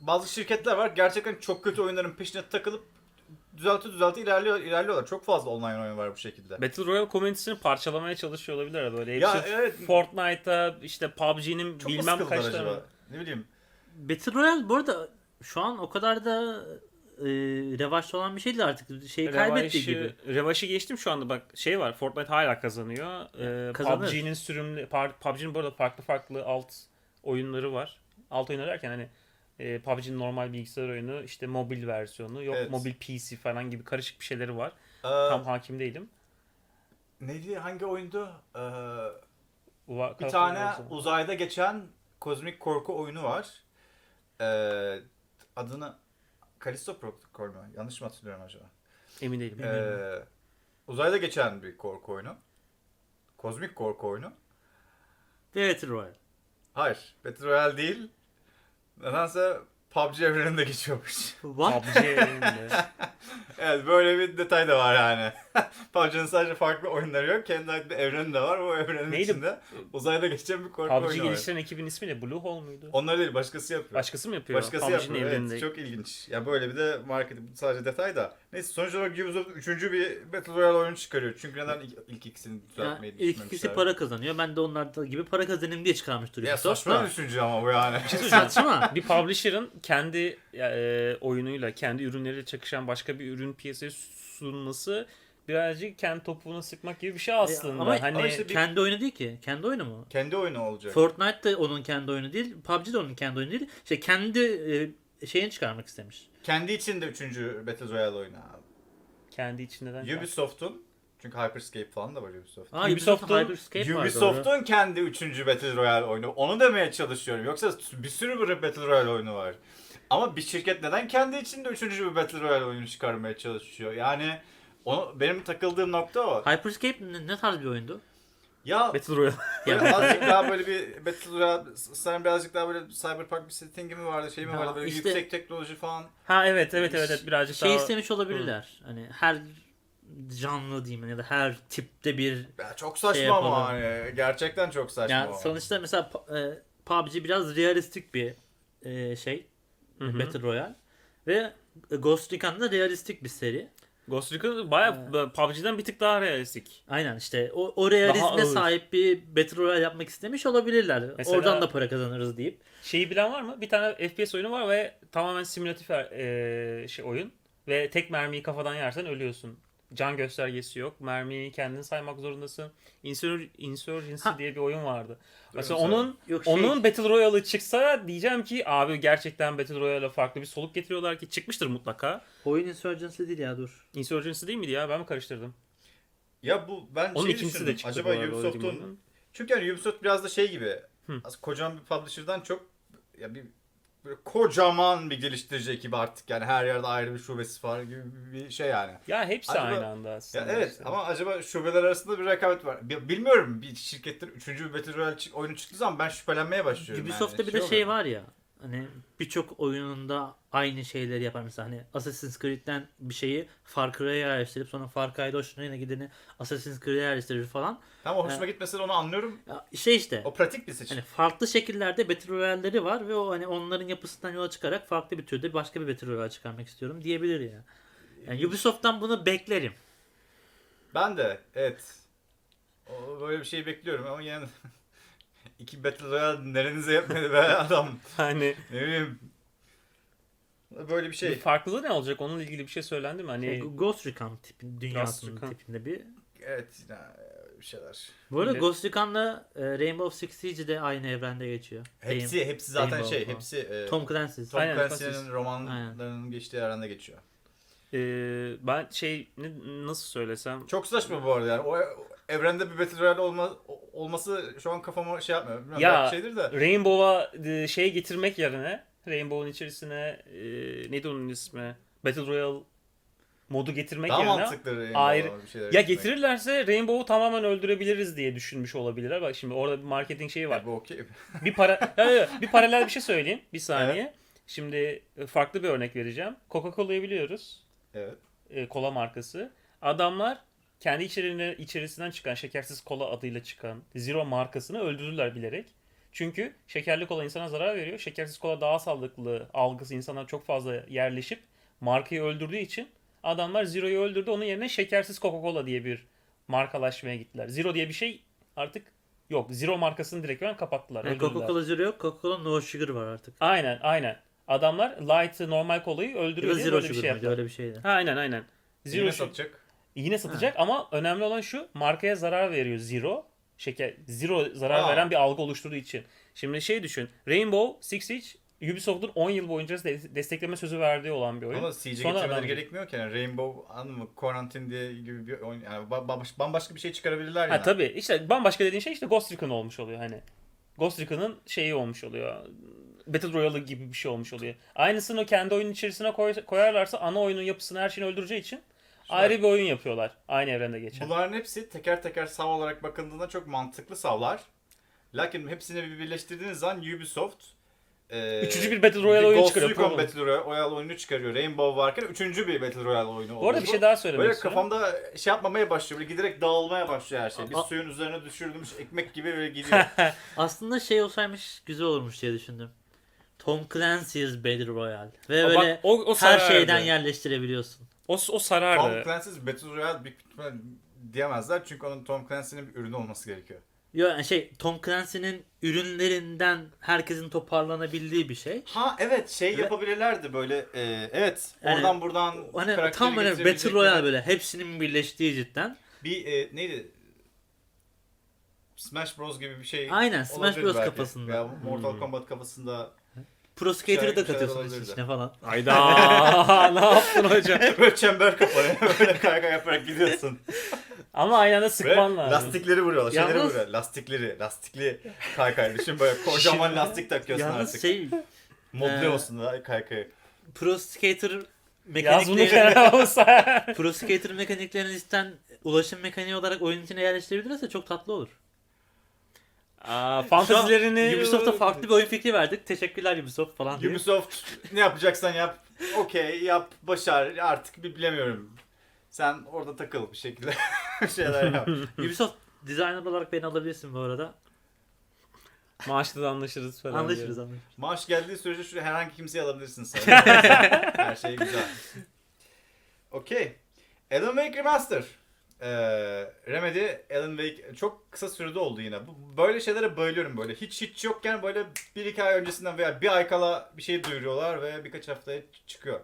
bazı şirketler var gerçekten çok kötü oyunların peşine takılıp düzelti düzelti ilerliyor, ilerliyorlar. Çok fazla online oyun var bu şekilde. Battle Royale komünitesini parçalamaya çalışıyor olabilirler böyle. Hepsi Ya evet. Fortnite'a işte PUBG'nin bilmem kaç tane. Ne bileyim. Battle Royale bu arada şu an o kadar da e, revaçta olan bir şey değil artık. Şeyi kaybetti gibi. Revaşı, geçtim şu anda bak şey var Fortnite hala kazanıyor. Ee, Kazanır. PUBG'nin sürümlü PUBG'nin bu arada farklı farklı alt oyunları var. Alt oyunları derken hani e, PUBG'nin normal bilgisayar oyunu işte mobil versiyonu yok Evet. mobil PC falan gibi karışık bir şeyleri var. Ee, Tam hakim değilim. neydi? Hangi oyundu? Ee, Va- bir tane uzayda geçen kozmik korku oyunu var. Ee, adını Callisto Protocol mu? Yanlış mı hatırlıyorum acaba? Emin değilim. Ee, uzayda geçen bir korku oyunu. Kozmik korku oyunu. Battle Royale. Hayır. Battle Royale değil. Nedense PUBG evreninde geçiyormuş. What? PUBG evreninde. Evet böyle bir detay da var yani. PUBG'nin sadece farklı oyunları yok. Kendi bir evreni de var. O evrenin Neydi? içinde uzayda geçen bir korku PUBG oyunu var. geliştiren ekibin ismi ne? Blue Hole muydu? Onları değil başkası yapıyor. Başkası mı yapıyor? Başkası PUBG'nin yapıyor. Evet, evreninde. çok ilginç. Ya böyle bir de market sadece detay da. Neyse sonuç olarak Ubisoft üçüncü bir Battle Royale oyunu çıkarıyor. Çünkü neden ilk, ilk ikisini Ya, düzeltmeyi ilk ikisi düşünmemişler? para kazanıyor. Ben de onlar da gibi para kazanayım diye çıkarmıştır. Ya Ubisoft saçma bir düşünce ama bu yani. Saçma. bir publisher'ın kendi e, oyunuyla, kendi ürünleriyle çakışan başka bir ürün piyasaya sunması birazcık kendi topuğuna sıkmak gibi bir şey aslında. Ama- hani ama işte bir- kendi oyunu değil ki. Kendi oyunu mu? Kendi oyunu olacak. Fortnite de onun kendi oyunu değil. PUBG de onun kendi oyunu değil. İşte kendi e, şeyini çıkarmak istemiş. Kendi içinde üçüncü Battle Royale oyunu abi. kendi içinden Ubisoft'un çünkü Hyperscape falan da var Ubisoft'un. Aa, Ubisoft'un- doğru. Ubisoft'un kendi üçüncü Battle Royale oyunu. Onu demeye çalışıyorum. Yoksa bir sürü bir Battle Royale oyunu var. Ama bir şirket neden kendi içinde üçüncü bir Battle Royale oyunu çıkarmaya çalışıyor? Yani onu, benim takıldığım nokta o. Hyperscape ne, ne tarz bir oyundu? Ya Battle Royale. böyle azıcık daha böyle bir Battle Royale, sen birazcık daha böyle cyberpunk bir settingi mi vardı, şey mi Ya vardı, böyle işte- yüksek teknoloji falan. ha evet evet evet, evet birazcık Şey daha istemiş olabilirler. Hani her canlı diyeyim ya da her tipte bir Ya çok saçma Şey ama hani gerçekten çok saçma. yani sonuçta mesela e, PUBG biraz realistik bir e, şey. Hı hı. Battle Royale. Ve Ghost Recon da realistik bir seri. Ghost Recon bayağı PUBG'den bir tık daha realistik. Aynen işte o, o realizme sahip bir Battle Royale yapmak istemiş olabilirler. Mesela- Oradan da para kazanırız deyip. Şeyi bilen var mı? Bir tane FPS oyunu var ve tamamen simülatif e, şey oyun ve tek mermiyi kafadan yersen ölüyorsun. Can göstergesi yok. Mermiyi kendin saymak zorundasın. Insur- Insurgency Ha. diye bir oyun vardı. Mesela onun Yok şey, onun Battle Royale'ı çıksa diyeceğim ki abi gerçekten Battle Royale'a farklı bir soluk getiriyorlar ki çıkmıştır mutlaka. oyun Insurgency değil ya dur. Insurgency değil miydi ya? Ben mi karıştırdım? Ya bu ben Onun şey ikincisi düşündüm. de çıktı Acaba Ubisoft'un çünkü yani Ubisoft biraz da şey gibi. Hı. az kocaman bir publisher'dan çok ya bir böyle kocaman bir geliştirici ekibi artık yani her yerde ayrı bir şubesi var gibi bir şey yani. Ya hepsi Acaba- aynı anda Ya aslında. evet işte. ama acaba şubeler arasında bir rekabet var. Bi- Bilmiyorum bir şirketten 3. bir Battle Royale oyunu çıktığı zaman ben şüphelenmeye başlıyorum. Ubisoft'ta yani. bir de şey oluyor. var ya. Hani birçok oyununda aynı şeyleri yapar mesela hani Assassin's Creed'den bir şeyi Far Cry'a yerleştirip sonra Far Cry'da hoşuna yine gideni Assassin's Creed'e yerleştirir falan. Tamam hoşuma gitmese de onu anlıyorum. Şey işte O pratik bir seçim. hani farklı şekillerde Battle Royale'leri var ve o hani onların yapısından yola çıkarak farklı bir türde başka bir Battle Royale çıkarmak istiyorum diyebilir ya. Yani Ubisoft'tan bunu beklerim. Ben de evet. O, böyle bir şey bekliyorum ama yine iki Battle Royale nerenize yapmadı be adam. Hani Ne bileyim. Böyle bir şey. bir farklılığı ne olacak? Onunla ilgili bir şey söylendi mi? Hani Şey, Ghost Recon tipi, dünyasının Recon. tipinde bir. Evet yine bir şeyler. Bu arada Yine- Ghost Recon'la e, Rainbow Six Siege de aynı evrende geçiyor. Hepsi hepsi zaten Rainbow şey falan. hepsi e, Tom Clancy. Tom Clancy'nin Clancy's. romanlarının geçtiği aranda geçiyor. E, ben şey ne, nasıl söylesem Çok saçma bu arada yani. O, evrende bir Battle Royale olma, olması şu an kafama şey yapmıyor. Bilmiyorum, Ya, şeydir de. Rainbow'a e, şey getirmek yerine Rainbow'un içerisine e, neydi onun ismi? Battle Royale modu getirmek Daha yerine mantıklı ayrı- ya getirmek. getirirlerse Rainbow'u tamamen öldürebiliriz diye düşünmüş olabilirler. Bak şimdi orada bir marketing şeyi var. Ya bu okey. bir para ya, ya, bir paralel bir şey söyleyeyim. Bir saniye. Şimdi e, farklı bir örnek vereceğim. Coca-Cola'yı biliyoruz. Evet. e, kola markası. Adamlar kendi içeriğine, içerisinden çıkan şekersiz kola adıyla çıkan Zero markasını öldürdüler bilerek. Çünkü şekerli kola insana zarar veriyor. Şekersiz kola daha sağlıklı algısı insana çok fazla yerleşip markayı öldürdüğü için adamlar Zero'yu öldürdü. Onun yerine şekersiz Coca-Cola diye bir markalaşmaya gittiler. Zero diye bir şey artık yok. Zero markasını direkt veren kapattılar. Yani. Coca-Cola Zero yok. Coca-Cola No Sugar var artık. Aynen aynen. Adamlar light normal kolayı öldürüyor diye Zero böyle bir Sugar şey mıydı? yaptılar. Öyle bir şeydi. Ha, aynen aynen. Zero Yine şu- satacak. Yine satacak ama önemli olan şu markaya zarar veriyor Zero. Şeker Zero zarar Aa. veren bir algı oluşturduğu için. Şimdi şey düşün. Rainbow Six Siege Ubisoft'un 10 yıl boyunca de- destekleme sözü verdiği olan bir oyun. Ama Siege'e Sonra getirmeleri adam- gerekmiyor ki. Yani Rainbow, anladın mı? Quarantine diye gibi bir oyun. Yani ba- ba- bambaşka bir şey çıkarabilirler Ha yani. tabii işte bambaşka dediğin şey işte Ghost Recon olmuş oluyor hani. Ghost Recon'ın şeyi olmuş oluyor. Battle Royale gibi bir şey olmuş oluyor. Aynısını kendi oyunun içerisine koy- koyarlarsa ana oyunun yapısını her şeyini öldüreceği için ayrı bir oyun yapıyorlar. Aynı evrende geçen. Bunların hepsi teker teker sav olarak bakıldığında çok mantıklı savlar. Lakin hepsini bir birleştirdiğiniz zaman Ubisoft e, Üçüncü bir Battle Royale oyunu Ghost çıkarıyor, Recon pardon. Battle Royale oyunu çıkarıyor. Rainbow varken üçüncü bir Battle Royale oyunu Bu arada bir şey daha söylemek Böyle istiyorum. kafamda şey yapmamaya başlıyor. Böyle giderek dağılmaya başlıyor her şey. Bir suyun üzerine düşürdüğümüz ekmek gibi böyle gidiyor. Aslında şey olsaymış güzel olurmuş diye düşündüm. Tom Clancy's Battle Royale. Ve Bak, böyle o, o her sarardı. şeyden yerleştirebiliyorsun. O, o Tom sarardı. Clancy's Battle Royale büyük ihtimal diyemezler. Çünkü onun Tom Clancy'nin bir ürünü olması gerekiyor. Yo, yani şey Tom Clancy'nin ürünlerinden herkesin toparlanabildiği bir şey. Ha evet şey Ve- yapabilirlerdi böyle e, evet Yani oradan buradan Hani tam böyle Battle Royale böyle hepsinin birleştiği cidden. Bir e, neydi? Smash Bros gibi bir şey. Aynen, Smash Bros belki. kafasında. Ya Mortal Hmm. Kombat kafasında. Pro Skater'ı da şeyler katıyorsun olabilirdi. işin içine falan. Hayda ne yaptın hocam? böyle çember kafanı böyle kayka yaparak gidiyorsun. Ama aynı anda sıkman lazım. lastikleri vuruyorlar. Şeyleri Yalnız- vuruyor. Lastikleri. Lastikli kaykay. Düşün böyle kocaman Şimdi- lastik takıyorsun Yalnız artık. şey Modlu Ee, olsun da kaykayı. Pro Skater Yaz bunu mekanikleri fena olsa. Pro Skater mekaniklerini isten ulaşım mekaniği olarak oyun içine yerleştirebilirse çok tatlı olur. Aa, fantezilerini... Ubisoft'a farklı bir oyun fikri verdik. Teşekkürler Ubisoft falan diye. Ubisoft ne yapacaksan yap. Okey yap. Başar. Artık bir bilemiyorum. Sen orada takıl bir şekilde. bir şeyler yap. Ubisoft designer olarak beni alabilirsin bu arada. Maaşta da anlaşırız falan. Anlaşırız diyor. anlaşırız. Maaş geldiği sürece şuraya herhangi kimseyi alabilirsin sen. Her şey güzel. Okey. Alan Wake Remaster. Ee, Remedy, Alan Wake çok kısa sürede oldu yine. Bu, böyle şeylere bayılıyorum böyle. Hiç hiç yokken böyle bir iki ay öncesinden veya bir ay kala bir şey duyuruyorlar ve birkaç haftaya çıkıyor.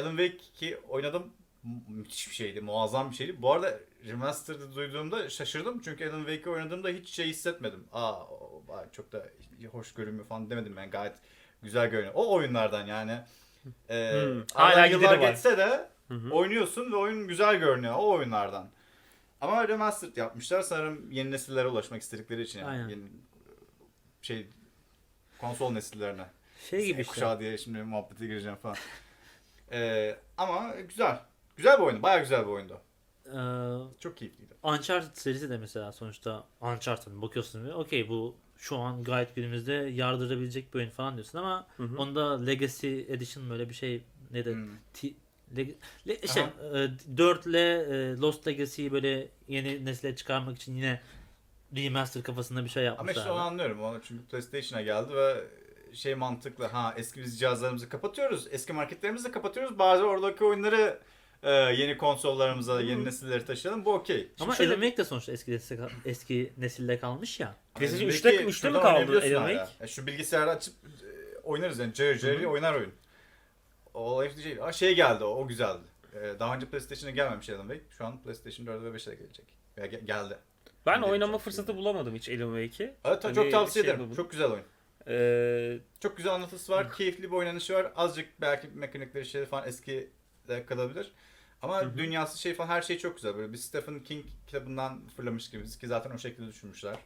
Alan Wake'i oynadım. Mü- Müthiş bir şeydi. Muazzam bir şeydi. Bu arada Remastered'ı duyduğumda şaşırdım. Çünkü Alan Wake'i oynadığımda hiç şey hissetmedim. Aa çok da hoş görünmüyor falan demedim ben. Gayet güzel görünüyor. O oyunlardan yani. Ee, Hmm. Hala yıllar geçse de Hı hı. oynuyorsun ve oyun güzel görünüyor. O oyunlardan. Ama remastered yapmışlar. Sanırım yeni nesillere ulaşmak istedikleri için yani. Aynen. Yeni şey konsol nesillerine. Şey gibi işte. kuşağı diye şimdi muhabbete gireceğim falan. Ee, ama güzel. Güzel bir oyundu. Bayağı güzel bir oyundu. Ee, Çok keyifliydi. Uncharted serisi de mesela sonuçta Uncharted bakıyorsun ve okey bu şu an gayet günümüzde yardırabilecek bir oyun falan diyorsun ama Hı hı. onda Legacy Edition böyle bir şey ne de Hmm. Le- işte e, 4 ile e, Lost Legacy'yi böyle yeni nesile çıkarmak için yine remaster kafasında bir şey Ama yapmışlar. işte onu anlıyorum. Onu çünkü PlayStation'a geldi ve şey mantıklı. Ha eski biz cihazlarımızı kapatıyoruz. Eski marketlerimizi de kapatıyoruz. Bazı oradaki oyunları e, yeni konsollarımıza, yeni nesilleri taşıyalım. Bu okey. Ama şöyle- Alan Wake de sonuçta eski, nesilde, eski nesilde kalmış ya. PlayStation Belki 3'te, 3'te mi kaldı Alan. Wake? Şu bilgisayarı açıp e, oynarız yani. Cayır oynar oyun. O olay şey, Aa, şey geldi o, o güzeldi. Ee, daha önce PlayStation'a gelmemiş Alan Wake. Şu an PlayStation 4 ve 5'e de gelecek. Ya, ge- geldi. Ben Gelecek. oynama fırsatı bulamadım hiç Alan Wake'i. Evet Hani çok tavsiye şey ederim. yapalım. Çok güzel oyun. Ee, Çok güzel anlatısı var. Keyifli bir oynanışı var. Azıcık belki mekanikleri şeyleri falan eski kalabilir. Ama Hı hı. dünyası şey falan her şey çok güzel. Böyle bir Stephen King kitabından fırlamış gibi. Ki zaten o şekilde düşünmüşler.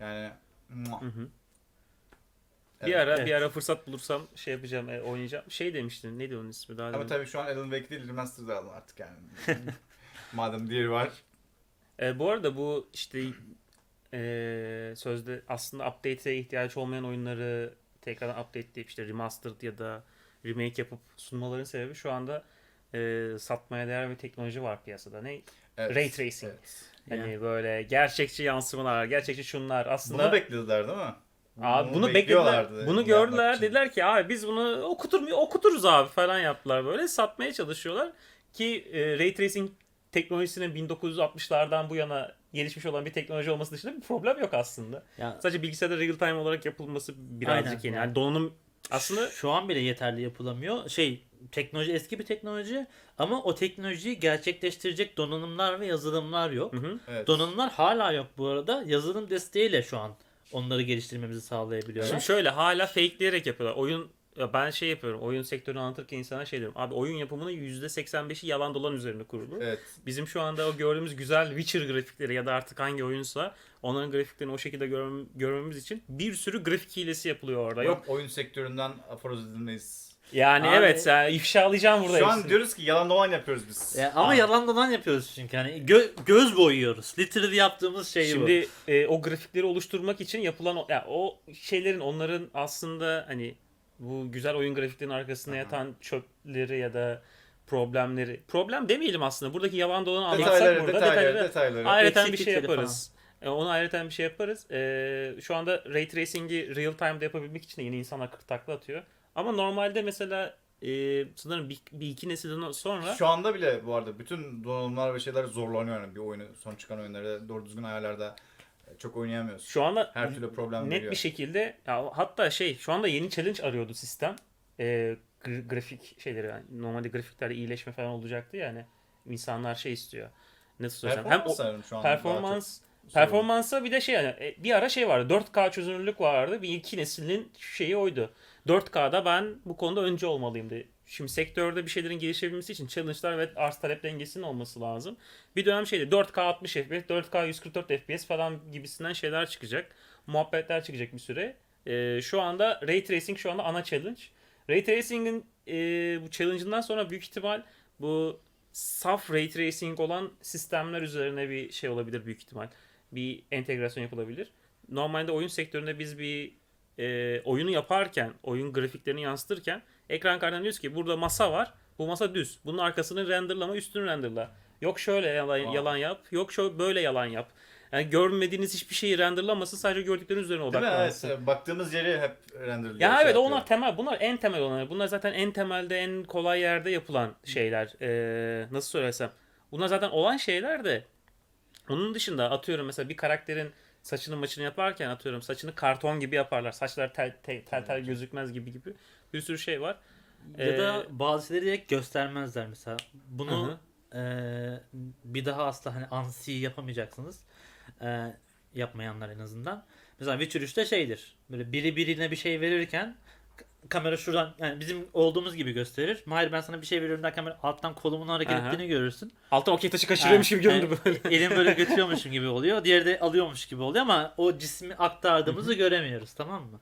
Yani hı hı. Evet. Bir ara Evet. bir ara fırsat bulursam şey yapacağım, e, oynayacağım. Şey demiştin. Neydi onun ismi daha? Ama demin? tabii şu an Alan Wake değil Remastered'ı alın artık yani. Madem diğeri var. E, bu arada bu işte e, sözde aslında update'e ihtiyaç olmayan oyunları tekrardan update'leyip işte remastered ya da remake yapıp sunmaların sebebi şu anda e, satmaya değer bir teknoloji var piyasada. Ne? Evet. Ray tracing. Evet. Hani böyle gerçekçi yansımalar, gerçekçi şunlar aslında. Bunu beklediler değil mi? Abi bunu beklediler. bekliyorlardı Bunu gördüler. için. Dediler ki abi biz bunu okutur mu? Okuturuz abi falan yaptılar böyle. Satmaya çalışıyorlar ki e, ray tracing teknolojisinin 1960'lardan bu yana gelişmiş olan bir teknoloji olması dışında bir problem yok aslında. Ya Sadece bilgisayarda real time olarak yapılması birazcık Aynen. yeni. Yani donanım aslında şu an bile yeterli yapılamıyor. Şey teknoloji eski bir teknoloji ama o teknolojiyi gerçekleştirecek donanımlar ve yazılımlar yok. Hı hı. Evet. Donanımlar hala yok bu arada. Yazılım desteğiyle şu an onları geliştirmemizi sağlayabiliyorlar. Şimdi şöyle hala fakeleyerek yapıyorlar. Oyun ya ben şey yapıyorum. Oyun sektörünü anlatırken insana şey diyorum. Abi oyun yapımının %85'i yalan dolan üzerine kurulu. Evet. Bizim şu anda o gördüğümüz güzel Witcher grafikleri ya da artık hangi oyunsa onların grafiklerini o şekilde görmem- görmemiz için bir sürü grafik hilesi yapılıyor orada. Yok Yok oyun sektöründen aforoz edilmeyiz. Yani Abi- evet sen ifşalayacağım burada Şu an hepsini. diyoruz ki yalan dolan yapıyoruz biz. Ya ama Aa. yalan dolan yapıyoruz çünkü hani gö- göz boyuyoruz. Literally yaptığımız şey bu. Şimdi e, o grafikleri oluşturmak için yapılan o, ya, o şeylerin onların aslında hani bu güzel oyun grafiklerinin arkasında Aha. yatan çöpleri ya da problemleri problem demeyelim aslında buradaki yalan dolanı anlatsak detayları, burada detayları, detayları detayları. ayrıca bir şey Eksiklikleri yaparız. E, onu ayrıca bir şey yaparız. E, şu anda ray tracing'i real time'da yapabilmek için de yeni insanlar 40 takla atıyor. Ama normalde mesela e, sanırım bir, bir iki nesilden sonra Şu anda bile bu arada bütün donanımlar ve şeyler zorlanıyor yani bir oyunu son çıkan oyunları doğru düzgün ayarlarda çok oynayamıyoruz. şu anda Her türlü problem net veriyor. bir şekilde ya hatta şey şu anda yeni challenge arıyordu sistem. Gra- grafik şeyleri yani normalde grafiklerde iyileşme falan olacaktı yani insanlar şey istiyor. Nasıl söylesem hem Performans o sanırım şu daha performans çok performansa bir de şey yani e, bir ara şey vardı 4K çözünürlük vardı. Bir iki neslin şeyi oydu. 4K'da ben bu konuda önce olmalıyım diye. Şimdi sektörde bir şeylerin gelişebilmesi için challenge'lar ve arz talep dengesinin olması lazım. Bir dönem şeydi 4K 60 FPS, 4K 144 FPS falan gibisinden şeyler çıkacak. Muhabbetler çıkacak bir süre. Ee, şu anda Ray Tracing şu anda ana challenge. Ray Tracing'in e, bu challenge'ından sonra büyük ihtimal bu saf Ray Tracing olan sistemler üzerine bir şey olabilir büyük ihtimal. Bir entegrasyon yapılabilir. Normalde oyun sektöründe biz bir e, oyunu yaparken, oyun grafiklerini yansıtırken ekran kartına diyoruz ki burada masa var. Bu masa düz. Bunun arkasını renderlama, üstünü renderla. Yok şöyle yalan, Aa. yalan yap. Yok şöyle böyle yalan yap. Yani görmediğiniz hiçbir şeyi renderlamasın. Sadece gördükleriniz üzerine odaklansın. Evet. Baktığımız yeri hep renderliyor. Ya şey evet yapıyor. onlar temel. Bunlar en temel olanlar. Bunlar zaten en temelde en kolay yerde yapılan şeyler. Ee, nasıl söylesem. Bunlar zaten olan şeyler de onun dışında atıyorum mesela bir karakterin saçını maçını yaparken atıyorum saçını karton gibi yaparlar. Saçlar tel tel, tel, tel gözükmez gibi gibi. Bir sürü şey var. Ya da Ee, bazı şeyleri direkt göstermezler mesela. Bunu hı. eee, bir daha asla hani ansi yapamayacaksınız. Eee, yapmayanlar en azından. Mesela Witcher 3'te şeydir. Böyle biri birine bir şey verirken kamera şuradan yani bizim olduğumuz gibi gösterir. Mahir ben sana bir şey veriyorum derken böyle alttan kolumun hareket Aha. ettiğini görürsün. Alttan okey taşı kaçırıyormuş gibi göründü böyle. Elim böyle götürüyormuşum gibi oluyor. Diğeri de alıyormuş gibi oluyor ama o cismi aktardığımızı göremiyoruz tamam mı?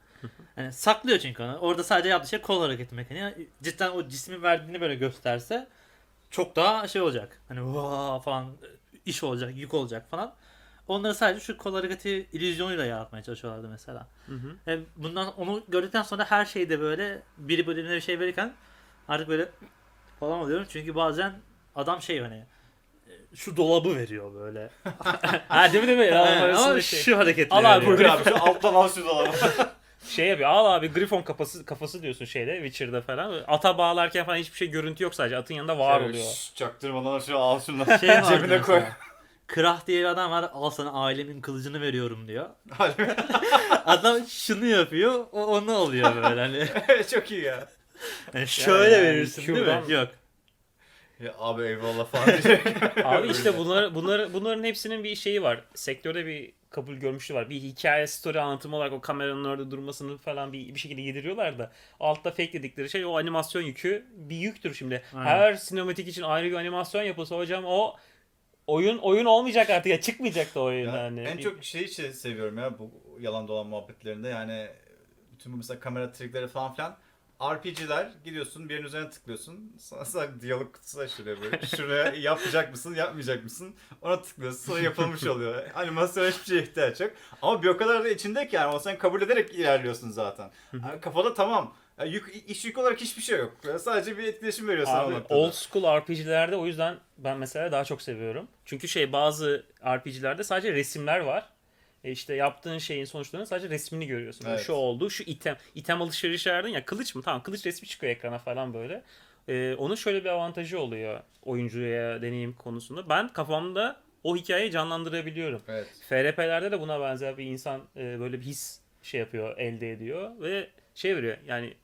Yani saklıyor çünkü onu. Orada sadece yaptığı şey kol hareketi mekaniği. Cidden o cismi verdiğini böyle gösterse çok daha şey olacak. Hani vaa falan iş olacak, yük olacak falan. Onları sadece şu kol hareketi illüzyonuyla yaratmaya çalışıyorlardı mesela. Hı hı. E bundan onu gördükten sonra her şeyde böyle biri bölümüne bir şey verirken artık böyle falan oluyorum. Çünkü bazen adam şey hani e, şu dolabı veriyor böyle. ha değil mi değil mi? Ya, Aynen, arasında ama şey. şu hareketleri Al abi, veriyor. Buyur abi şu alttan al şu dolabı. Şey yapıyor. Al abi Griffon kafası kafası diyorsun şeyde Witcher'da falan. Ata bağlarken falan hiçbir şey görüntü yok sadece. Atın yanında var Şöyle, oluyor. şşş, Çaktırmadan şu al şunu. Şey Cebine koy. Krah diye bir adam var. Al sana ailemin kılıcını veriyorum diyor. Adam şunu yapıyor. O onu alıyor böyle hani. Çok iyi ya. hani şöyle yani verirsin değil mi? Yok. ya. Abi eyvallah falan diyecek. Abi işte bunlar, bunlar, bunların hepsinin bir şeyi var. Sektörde bir kabul görmüşlüğü var. Bir hikaye story anlatımı olarak o kameranın orada durmasını falan bir, bir şekilde yediriyorlar da altta fake dedikleri şey o animasyon yükü bir yüktür şimdi. Aynen. Her sinematik için ayrı bir animasyon yapılsa hocam o oyun oyun olmayacak artık ya çıkmayacak da oyun Ya, yani. en çok şeyi şey seviyorum ya bu yalan dolan muhabbetlerinde yani bütün bu mesela kamera trikleri falan filan RPG'ler gidiyorsun birinin üzerine tıklıyorsun sana sadece diyalog kutusu açılıyor böyle. Şuraya yapacak mısın yapmayacak mısın? Ona tıklıyorsun sonra yapılmış oluyor. Animasyon hiçbir şeye ihtiyaç yok. Ama bir o kadar da içinde ki yani o sen kabul ederek ilerliyorsun zaten. Yani kafada tamam yani yük, iş yük olarak hiçbir şey yok Yani sadece bir etkileşim veriyor sana Abi old school RPG'lerde o yüzden ben mesela daha çok seviyorum. Çünkü şey bazı RPG'lerde sadece resimler var. E işte yaptığın şeyin sonuçlarının sadece resmini görüyorsun. Böyle Evet. Şu oldu, şu item. item alışverişi verdin ya kılıç mı? Tamam kılıç resmi çıkıyor ekrana falan böyle. E, onun şöyle bir avantajı oluyor oyuncuya deneyim konusunda. Ben kafamda o hikayeyi canlandırabiliyorum. Evet. FRP'lerde de buna benzer bir insan e, böyle bir his şey yapıyor, elde ediyor ve şey veriyor. Yani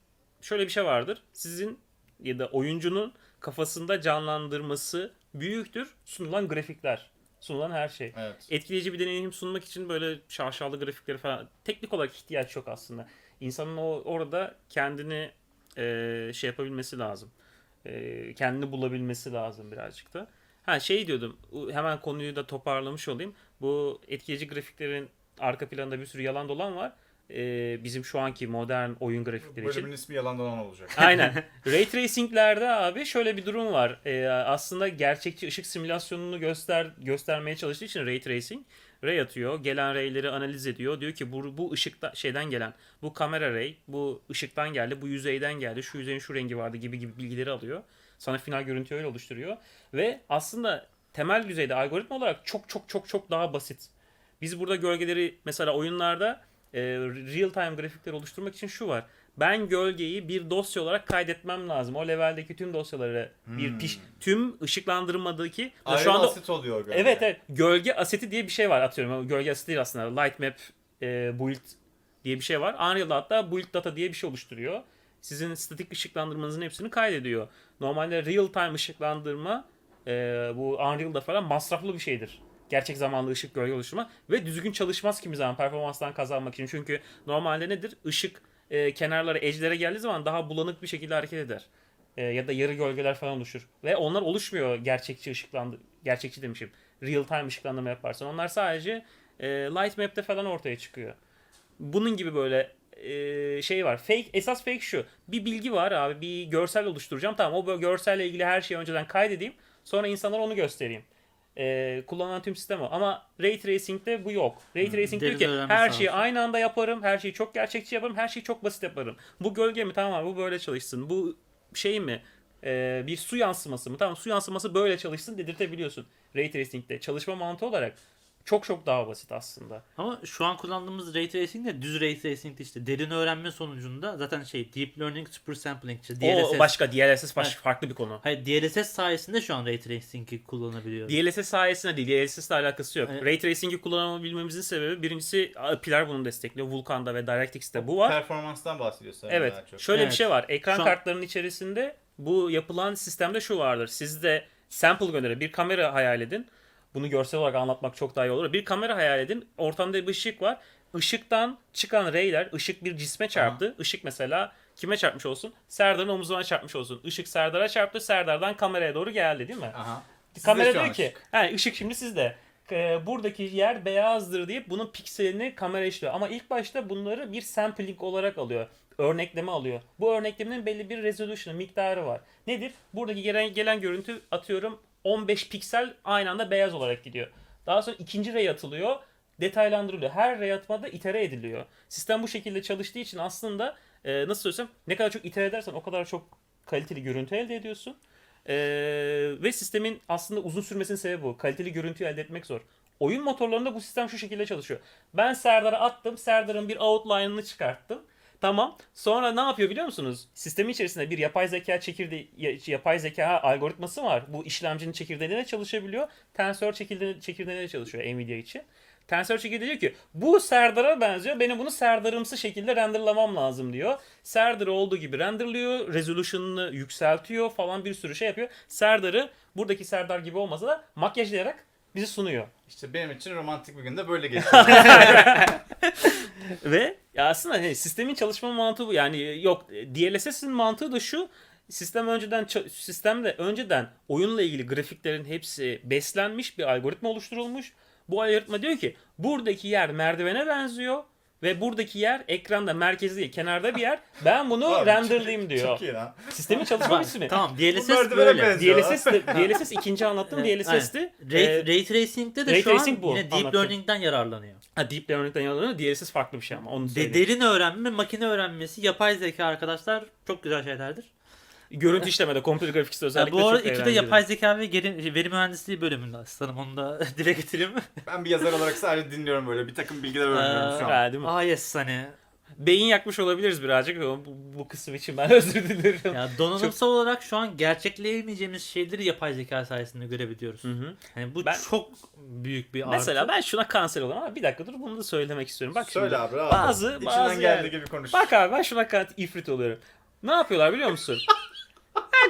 şöyle bir şey vardır. Sizin ya da oyuncunun kafasında canlandırması büyüktür sunulan grafikler, sunulan her şey. Evet. Etkileyici bir deneyim sunmak için böyle şaşalı grafikleri falan teknik olarak ihtiyaç yok aslında. İnsanın o orada kendini e, şey yapabilmesi lazım. E, kendini bulabilmesi lazım birazcık da. Ha şey diyordum. Hemen konuyu da toparlamış olayım. Bu etkileyici grafiklerin arka planında bir sürü yalan dolan var. E, bizim şu anki modern oyun grafikleri için. Bölümün ismi yalan dolan olacak. Aynen. Ray Tracing'lerde abi şöyle bir durum var. Ee, aslında gerçekçi ışık simülasyonunu göster göstermeye çalıştığı için Ray Tracing ray atıyor. Gelen rayleri analiz ediyor. Diyor ki bu, bu ışıkta şeyden gelen bu kamera ray bu ışıktan geldi. Bu yüzeyden geldi. Şu yüzeyin şu rengi vardı gibi gibi bilgileri alıyor. Sana final görüntüyü öyle oluşturuyor. Ve aslında temel düzeyde algoritma olarak çok çok çok çok daha basit. Biz burada gölgeleri mesela oyunlarda e, real time grafikler oluşturmak için şu var. Ben gölgeyi bir dosya olarak kaydetmem lazım. O leveldeki tüm dosyaları bir piş tüm ışıklandırmadaki Ayrı şu anda asit oluyor galiba. Evet evet. Gölge aseti diye bir şey var atıyorum. Gölge aseti değil aslında. Light map e, build diye bir şey var. Unreal'da hatta build data diye bir şey oluşturuyor. Sizin statik ışıklandırmanızın hepsini kaydediyor. Normalde real time ışıklandırma e, bu Unreal'da falan masraflı bir şeydir. Gerçek zamanlı ışık gölge oluşturma ve düzgün çalışmaz kimi zaman performanstan kazanmak için. Çünkü normalde nedir? Işık e, kenarlara, edge'lere geldiği zaman daha bulanık bir şekilde hareket eder. E, ya da yarı gölgeler falan oluşur. Ve onlar oluşmuyor gerçekçi ışıklandı gerçekçi demişim. Real time ışıklandırma yaparsan. Onlar sadece e, light map'te falan ortaya çıkıyor. Bunun gibi böyle e, şey var. Fake esas fake şu. Bir bilgi var abi. Bir görsel oluşturacağım. Tamam o görselle ilgili her şeyi önceden kaydedeyim. Sonra insanlara onu göstereyim. E, kullanılan tüm sistem o. Ama Ray Tracing'de bu yok. Ray Tracing diyor ki her şeyi aynı anda yaparım. Her şeyi çok gerçekçi yaparım. Her şeyi çok basit yaparım. Bu gölge mi? Tamam bu böyle çalışsın. Bu şey mi? Ee, bir su yansıması mı? Tamam su yansıması böyle çalışsın dedirtebiliyorsun. Ray Tracing'de. Çalışma mantığı olarak çok çok daha basit aslında. Ama şu an kullandığımız ray tracing de düz ray tracing de işte derin öğrenme sonucunda zaten şey deep learning super sampling işte DLSS. O başka DLSS baş, Evet. farklı bir konu. Hayır DLSS sayesinde şu an ray tracing'i kullanabiliyoruz. DLSS sayesinde değil. DLSS ile alakası yok. Evet. Ray Tracing'i kullanabilmemizin sebebi birincisi Pilar bunu destekliyor. Vulkan'da ve DirectX'te bu var. Performanstan bahsediyorsun. Evet. Daha çok. Şöyle bir Evet. şey var. Ekran Şu an- kartlarının içerisinde bu yapılan sistemde şu vardır. Sizde sample gönderir. Bir kamera hayal edin. Bunu görsel olarak anlatmak çok daha iyi olur. Bir kamera hayal edin. Ortamda bir ışık var. Işıktan çıkan rayler, ışık bir cisme çarptı. Işık mesela kime çarpmış olsun? Serdar'ın omuzuna çarpmış olsun. Işık Serdar'a çarptı. Serdar'dan kameraya doğru geldi değil mi? Aha. Sizde Kamera diyor ki, he, ışık şimdi sizde. Ee, buradaki yer beyazdır deyip bunun pikselini kamera işliyor. Ama ilk başta bunları bir sampling olarak alıyor. Örnekleme alıyor. Bu örneklemenin belli bir resolution'ı, miktarı var. Nedir? Buradaki gelen, gelen görüntü atıyorum 15 piksel aynı anda beyaz olarak gidiyor. Daha sonra ikinci ray atılıyor. Detaylandırılıyor. Her ray atmada itere ediliyor. Sistem bu şekilde çalıştığı için aslında e, nasıl söylesem ne kadar çok itere edersen o kadar çok kaliteli görüntü elde ediyorsun. Ee, ve sistemin aslında uzun sürmesinin sebebi bu. Kaliteli görüntüyü elde etmek zor. Oyun motorlarında bu sistem şu şekilde çalışıyor. Ben Serdar'a attım. Serdar'ın bir outline'ını çıkarttım. Tamam. Sonra ne yapıyor biliyor musunuz? Sistemin içerisinde bir yapay zeka çekirdeği, ya- yapay zeka algoritması var. Bu işlemcinin çekirdeğine çalışabiliyor. Tensör çekirdeğine, çekirdeğine çalışıyor Nvidia için. Tensör çekirdeği diyor ki bu Serdar'a benziyor. Benim bunu Serdar'ımsı şekilde renderlamam lazım diyor. Serdar olduğu gibi renderlıyor. Resolution'ını yükseltiyor falan bir sürü şey yapıyor. Serdar'ı buradaki Serdar gibi olmasa da makyajlayarak bizi sunuyor. İşte benim için romantik bir günde böyle geçiyor. Ve ya aslında hani sistemin çalışma mantığı bu. Yani yok DLSS'in mantığı da şu. Sistem önceden sistemde önceden oyunla ilgili grafiklerin hepsi beslenmiş bir algoritma oluşturulmuş. Bu algoritma diyor ki buradaki yer merdivene benziyor ve buradaki yer ekranda merkezde değil kenarda bir yer. Ben bunu Abi, renderlayayım diyor. Çok iyi lan. Sistemin çalışma biçimi. tamam Bu DLSS merdivene böyle. DLSS de, DLSS ikinci anlattığım Evet, DLSS'ti. Ray, Ee, ray tracing'de de Ray şu an tracing bu, yine deep anlattım. learning'den yararlanıyor. ha, Deep Learning'den yanılanıyor. DLSS farklı bir şey ama onu De, derin öğrenme, makine öğrenmesi, yapay zeka arkadaşlar çok güzel şeylerdir. Görüntü işlemede, computer graphics'te Ya özellikle bu arada çok eğlenceli. yapay zeka ve geri, veri mühendisliği bölümünde asistanım. Onu da dile getireyim. Ben bir yazar olarak sadece dinliyorum böyle. Bir takım bilgiler öğreniyorum şu an. Ha, değil mi? Aa yes hani. Beyin yakmış olabiliriz birazcık ama bu, bu kısım için ben özür dilerim. Ya donanımsal olarak şu an gerçekleyemeyeceğimiz şeyleri yapay zeka sayesinde görebiliyoruz. Hı hı. Yani bu Ben- çok büyük bir artı. Mesela ben şuna kanser oldum ama bir dakika dur bunu da söylemek istiyorum. Bak Söyle şimdi. abi rahat. Bazı- İçinden bazı geldiği yani. gibi konuş. Bak abi ben şuna kanser ifrit oluyorum. Ne yapıyorlar biliyor musun?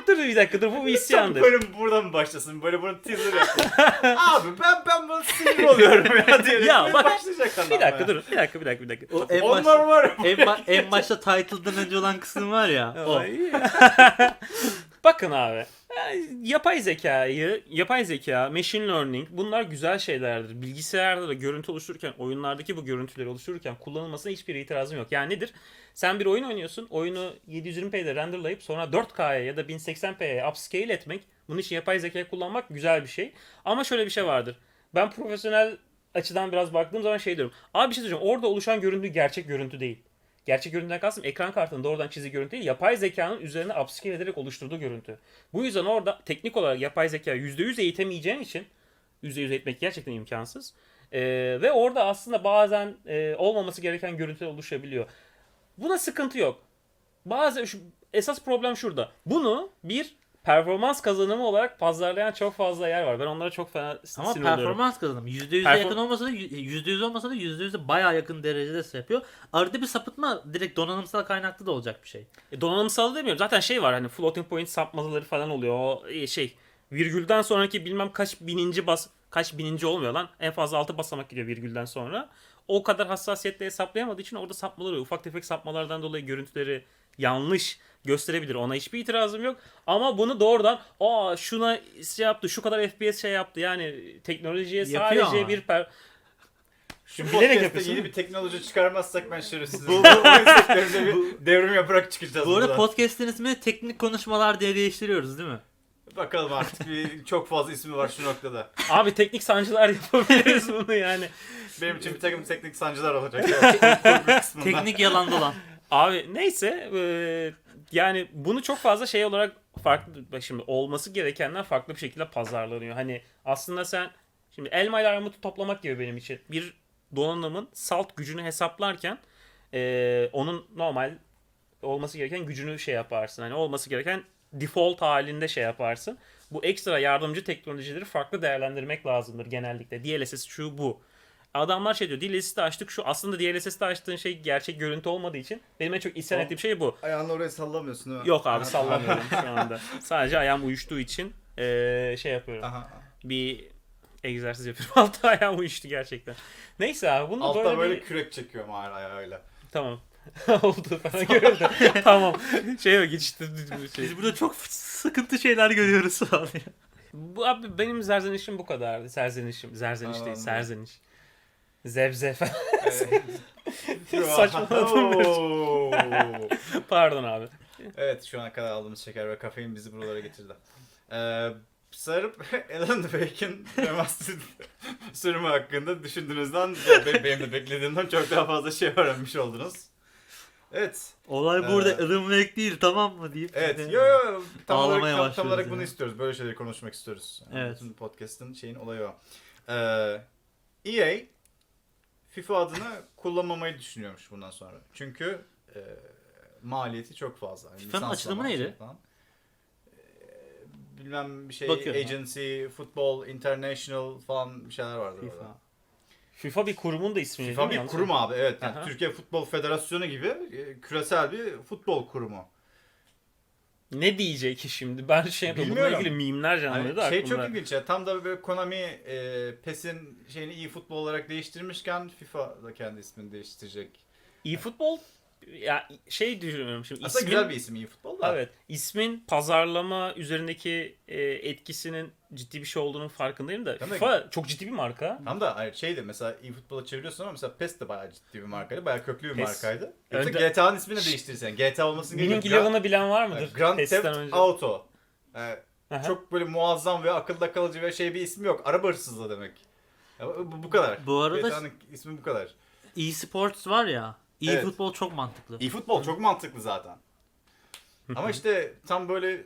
Dur bir dakika dur bu bir Tam isyandır. bölüm buradan mı başlasın? Böyle bunu teaser yapın. Abi ben ben bunu sinir oluyorum ya diye. Ya bak, başlayacak adam Bir dakika dur bir dakika bir dakika bir dakika. o en, Onlar başta, var. en, ba- en başta title'dan önce olan kısım var ya. o. Bakın abi. Yani yapay zekayı, yapay zeka, machine learning bunlar güzel şeylerdir. Bilgisayarda da görüntü oluştururken, oyunlardaki bu görüntüleri oluştururken kullanılmasına hiçbir itirazım yok. Yani nedir? Sen bir oyun oynuyorsun, oyunu 720p'de renderlayıp sonra 4K'ya ya da 1080p'ye upscale etmek, bunun için yapay zeka kullanmak güzel bir şey. Ama şöyle bir şey vardır. Ben profesyonel açıdan biraz baktığım zaman şey diyorum. Abi bir şey söyleyeceğim. Orada oluşan görüntü gerçek görüntü değil. Gerçek görüntüden kastım ekran kartının doğrudan çizgi görüntü değil. Yapay zekanın üzerine upscale ederek oluşturduğu görüntü. Bu yüzden orada teknik olarak yapay zeka %100 eğitemeyeceğin için %100 eğitmek gerçekten imkansız. Ee, ve orada aslında bazen e, olmaması gereken görüntüler oluşabiliyor. Buna sıkıntı yok. Bazı şu, esas problem şurada. Bunu bir performans kazanımı olarak pazarlayan çok fazla yer var. Ben onlara çok fena Ama sinir oluyorum. performans kazanımı. %100'e Perform- yakın olmasa da %100 olmasa da %100'e bayağı yakın derecede şey yapıyor. Arada bir sapıtma direkt donanımsal kaynaklı da olacak bir şey. E, donanımsal demiyorum. Zaten şey var hani floating point sapmaları falan oluyor. O e, şey virgülden sonraki bilmem kaç bininci bas kaç bininci olmuyor lan. En fazla 6 basamak gidiyor virgülden sonra. O kadar hassasiyetle hesaplayamadığı için orada sapmalar oluyor. Ufak tefek sapmalardan dolayı görüntüleri yanlış gösterebilir. Ona hiçbir itirazım yok. Ama bunu doğrudan aa şuna şey yaptı, şu kadar FPS şey yaptı. Yani teknolojiye Yapıyor sadece ama. bir per... Şu Bilerek podcast'te yapıyorsun yeni bir teknoloji çıkarmazsak ben şerefsizim. Bu, bu bir devrim yaparak çıkacağız Bu arada buradan. podcast'in ismini teknik konuşmalar diye değiştiriyoruz değil mi? Bakalım artık bir, çok fazla ismi var şu noktada. Abi teknik sancılar yapabiliriz bunu yani. Benim için bir takım teknik sancılar olacak. Evet, kurgu kısmında. Teknik yalan dolan. Abi neyse eee, yani bunu çok fazla şey olarak farklı şimdi olması gerekenden farklı bir şekilde pazarlanıyor. Hani aslında sen şimdi elma ile armutu toplamak gibi benim için bir donanımın salt gücünü hesaplarken eee, onun normal olması gereken gücünü şey yaparsın. Hani olması gereken default halinde şey yaparsın. Bu ekstra yardımcı teknolojileri farklı değerlendirmek lazımdır genellikle. DLSS şu bu. Adamlar şey diyor DLSS'de açtık şu. Aslında DLSS'de açtığın şey gerçek görüntü olmadığı için benim en çok isyan ettiğim şey bu. Ayağını oraya sallamıyorsun değil mi? Yok abi sallamıyorum şu anda. Sadece ayağım uyuştuğu için eee, şey yapıyorum. Aha. Bir egzersiz yapıyorum. Altta ayağım uyuştu gerçekten. Neyse abi bunu Altta böyle, böyle bir... kürek çekiyorum hala ayağıyla. Tamam. Oldu falan görüldü. tamam. Şey yok geçiştirdim şey. Biz burada çok sıkıntı şeyler görüyoruz falan. Bu abi benim zerzenişim bu kadardı. Serzenişim. Zerzeniş değil, serzeniş. Zevze falan. Evet. Saçmaladım. Pardon abi. Evet şu ana kadar aldığımız şeker ve kafein bizi buralara getirdi. Ee, sarıp Alan Wake'in remastered sürümü hakkında düşündüğünüzden benim de beklediğimden çok daha fazla şey öğrenmiş oldunuz. Evet. Olay burada Evet. Alan Wake değil tamam mı deyip. Evet. de- Yo yo tam olarak, tam, tam olarak bunu istiyoruz. Böyle şeyleri konuşmak istiyoruz. Yani Evet. Bütün podcast'ın şeyin olayı o. Ee, EA FIFA adını kullanmamayı düşünüyormuş bundan sonra. Çünkü e, maliyeti çok fazla. Yani FIFA'nın lisanslama açılımı neydi? falan. Ee, bilmem bir şey Bakıyorum. agency, football, international falan bir şeyler vardı FIFA. orada. FIFA bir kurumun da ismi. FIFA değil mi? bir kurum abi evet. Yani Aha. Türkiye Futbol Federasyonu gibi e, küresel bir futbol kurumu. Ne diyecek ki şimdi? Ben şey yapıyorum. Bununla ilgili mimler canlandı Hani şey aklımda. çok ilginç ya. Tam da böyle Konami e, PES'in şeyini iyi futbol olarak değiştirmişken FIFA da kendi ismini değiştirecek. İyi futbol ya şey düşünüyorum şimdi. Aslında ismin- güzel bir isim iyi futbol da. Evet. ismin pazarlama üzerindeki e, etkisinin ciddi bir şey olduğunun farkındayım da. Değil mi? FIFA çok ciddi bir marka. Tam da hayır, şeydi mesela iyi futbola çeviriyorsun ama mesela PES de bayağı ciddi bir markaydı. Bayağı köklü bir PES. markaydı. Önde- Yoksa GTA'nın ismini değiştirsen. GTA olmasını. Grand, Eleven'ı bilen var mıdır? Grand PES'ten Theft önce. Auto. Ee, Aha. çok böyle muazzam ve akılda kalıcı ve şey bir ismi yok. Araba hırsızlığı demek. Ya bu, bu kadar. Bu arada GTA'nın ismi bu kadar. e-sports var ya. İyi Evet. futbol çok mantıklı. İyi futbol çok mantıklı zaten. Ama işte tam böyle e,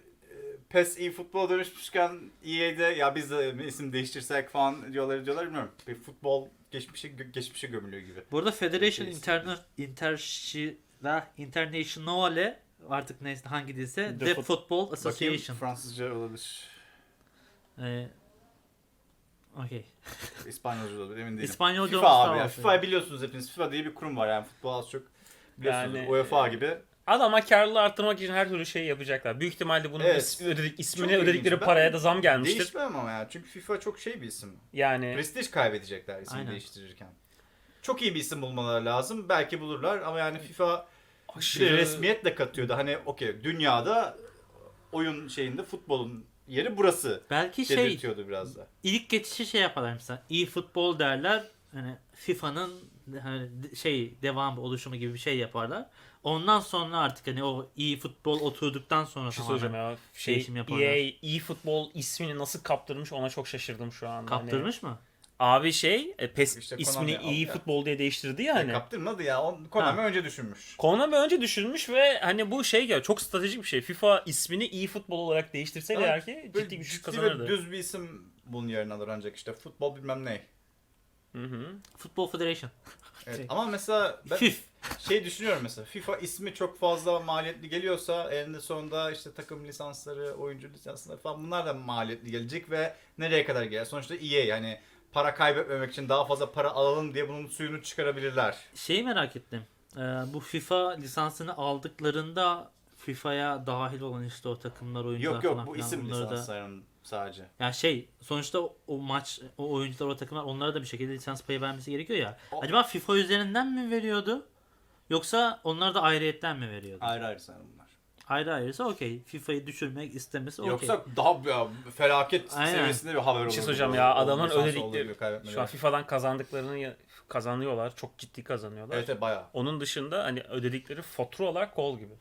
PES iyi futbola dönüşmüşken EA'de ya biz de isim değiştirsek falan diyorlar diyorlar bilmiyorum. Bir futbol geçmişe geçmişe gömülüyor gibi. Burada Federation Şey- Interna Interşi ve Internationale artık neyse hangi dilse The The, Football Bakayım Association. Fransızca olabilir. Ee, Okey. İspanyolca olabilir emin değilim. İspanyolca FIFA abi ya. FIFA biliyorsunuz hepiniz. FIFA diye bir kurum var yani futbol az çok biliyorsunuz. Yani, UEFA gibi. Adama karlılığı arttırmak için her türlü şeyi yapacaklar. Büyük ihtimalle bunun Evet. ismi ödedik, Çok ilginç. ödedikleri Ben paraya da zam gelmiştir. Değişmem ama ya. Çünkü FIFA çok şey bir isim. Yani Prestij kaybedecekler ismi Aynen. değiştirirken. Çok iyi bir isim bulmaları lazım. Belki bulurlar ama yani FIFA aşırı resmiyet de katıyordu. Hani okey dünyada oyun şeyinde futbolun yeri burası. Belki şey biraz da. ilk geçişi şey yaparlar mesela. İyi futbol derler. Hani FIFA'nın hani şey devam oluşumu gibi bir şey yaparlar. Ondan sonra artık hani o iyi futbol oturduktan sonra şey tamamen söyleyeceğim ya. Şey, değişim yaparlar. EA, e-futbol ismini nasıl kaptırmış ona çok şaşırdım şu anda. Hani- kaptırmış mı? Abi şey e, PES İşte ismini Konami aldı ya. e-futbol diye değiştirdi ya hani. Kaptırmadı ya. O, Konami Ha. önce düşünmüş. Konami önce düşünmüş ve hani bu şey ya çok stratejik bir şey. FIFA ismini e-futbol olarak değiştirseydi Evet, eğer ki ciddi güç ciddi kazanırdı. ve düz bir isim bunun yerine alır ancak işte futbol bilmem ne. Hı hı. Futbol Federation. Evet. Şey. Ama mesela ben FIF. şey düşünüyorum mesela FIFA ismi çok fazla maliyetli geliyorsa eninde sonunda işte takım lisansları, oyuncu lisansları falan bunlar da maliyetli gelecek ve nereye kadar gelir? Sonuçta EA yani para kaybetmemek için daha fazla para alalım diye bunun suyunu çıkarabilirler. Şeyi merak ettim. Ee, bu FIFA lisansını aldıklarında FIFA'ya dahil olan işte o takımlar, oyuncular Yok yok falan bu filan isim onları da sadece. yani şey sonuçta o, maç o oyuncular o takımlar onlara da bir şekilde lisans payı vermesi gerekiyor ya. O- Acaba FIFA üzerinden mi veriyordu? Yoksa onlar da ayrıyetten mi veriyordu? Ayrı ayrı sanırım. Ayrı ayrıysa okey. FIFA'yı düşürmek istemesi okey. Yoksa daha ya, felaket Aynen. seviyesinde bir haber olur. Bir şey söyleyeceğim ya adamın ödedikleri şu an FIFA'dan kazandıklarını kazanıyorlar. Çok ciddi kazanıyorlar. Evet evet bayağı. Onun dışında hani ödedikleri faturalar kol gibi.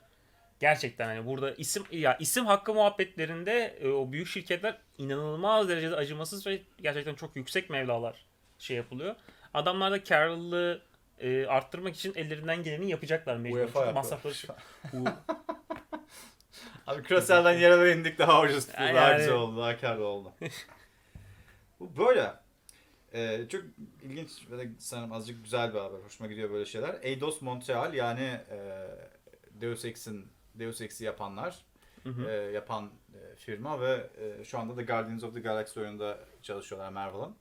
Gerçekten hani burada isim ya isim hakkı muhabbetlerinde e, o büyük şirketler inanılmaz derecede acımasız ve gerçekten çok yüksek mevlalar şey yapılıyor. Adamlar da karlılığı e, arttırmak için ellerinden geleni yapacaklar mecbur. UEFA masrafları Bu- Abi küreselden yere indik daha ucuz. Yani- daha güzel oldu. Daha karlı oldu. Bu böyle. Ee, çok ilginç ve de sanırım azıcık güzel bir haber. Hoşuma gidiyor böyle şeyler. Eidos Montreal yani e, Deus Ex'in Deus Ex'i yapanlar Hı hı. e, yapan e, firma ve e, şu anda da Guardians of the Galaxy oyununda çalışıyorlar Marvel'ın.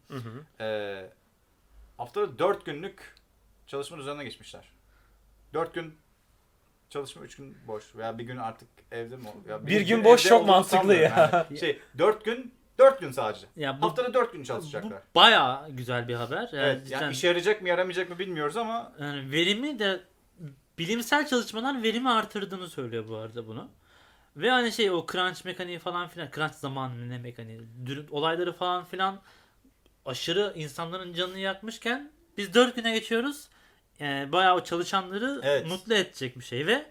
E, haftada 4 günlük çalışma üzerine geçmişler. 4 gün çalışma 3 gün boş veya bir gün artık evde mi? ol- Ya Bir gün boş evde çok olduğunu mantıklı sanmıyorum ya. Yani şey 4 gün 4 gün sadece. ya bu, Haftada 4 gün bu çalışacaklar. bayağı güzel bir haber. Yani evet cidden- yani işe yarayacak mı yaramayacak mı bilmiyoruz ama Yani verimi de bilimsel çalışmalar verimi artırdığını söylüyor bu arada bunu. Ve hani şey o crunch mekaniği falan filan crunch zamanı ne mekaniği dür- olayları falan filan aşırı insanların canını yakmışken biz 4 güne geçiyoruz. Yani bayağı o çalışanları Evet. mutlu edecek bir şey ve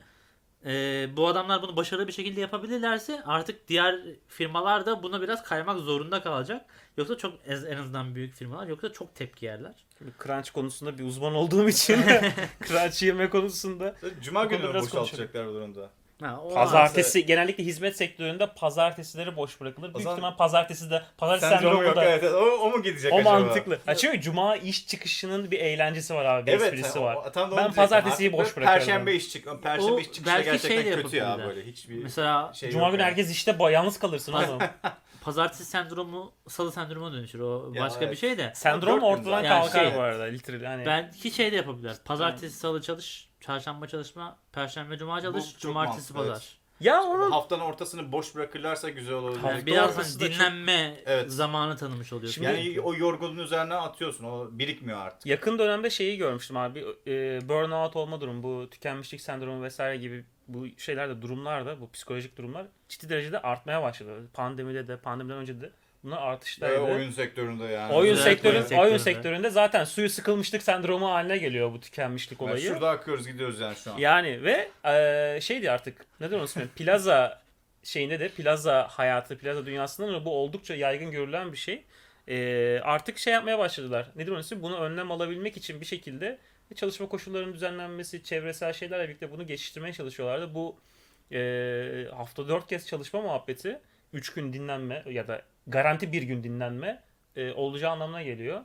e, bu adamlar bunu başarılı bir şekilde yapabilirlerse artık diğer firmalar da buna biraz kaymak zorunda kalacak. Yoksa çok en azından büyük firmalar yoksa çok tepki yerler. Şimdi crunch konusunda bir uzman olduğum için crunch yeme konusunda cuma günü mü boşaltacaklar bu durumda. Ha, o Pazartesi genellikle hizmet sektöründe pazartesileri boş bırakılır. Büyük zaman- ihtimal pazartesi de pazartesi Sendromu yok da evet, evet. O, o mu gidecek o acaba? mantıklı. Ha çünkü cuma iş çıkışının bir eğlencesi var abi, bir Evet, esprisi o- var. o- tam da Ben pazartesiyi Artık boş bırakıyorum. Perşembe iş çık. Perşembe O iş çıkışı belki gerçekten şey kötü ya böyle hiçbir Mesela şey Cuma günü yani. herkes işte yalnız kalırsın oğlum. pazartesi sendromu salı sendromuna dönüşür. O Ya başka bir evet. şey de. Sendrom ortadan. Yani kalkar şey- bu arada. Literal hani. Belki şey de yapabilirler. Pazartesi salı çalış, çarşamba çalışma, perşembe cuma çalış, çok cumartesi pazar. Ya onun Haftanın ortasını boş bırakırlarsa güzel olur. Yani biraz hani da çok- dinlenme Evet. zamanı tanımış oluyorsun. Şimdi- yani o yorgunluğun üzerine atıyorsun. O birikmiyor artık. yakın dönemde şeyi görmüştüm abi. E, burnout olma durumu, bu tükenmişlik sendromu vesaire gibi bu şeylerde durumlarda, bu psikolojik durumlar ciddi derecede artmaya başladı. Pandemide de, pandemiden önce de bunlar artıştaydı. Ve oyun sektöründe yani. Oyun Özellikle sektörün oyun oyun sektöründe. sektöründe zaten suyu sıkılmışlık sendromu haline geliyor bu tükenmişlik Yani olayı. şurada akıyoruz gidiyoruz yani şu an. Yani ve e, şeydi artık nedir onun ismi? Plaza şeyinde de plaza hayatı, plaza dünyasında da bu oldukça yaygın görülen bir şey. E, artık şey yapmaya başladılar. Nedir onun ismi? Bunu önlem alabilmek için bir şekilde çalışma koşullarının düzenlenmesi, çevresel şeylerle birlikte bunu geçiştirmeye çalışıyorlardı. Bu e, hafta dört kez çalışma muhabbeti, üç gün dinlenme ya da garanti bir gün dinlenme e, olacağı anlamına geliyor.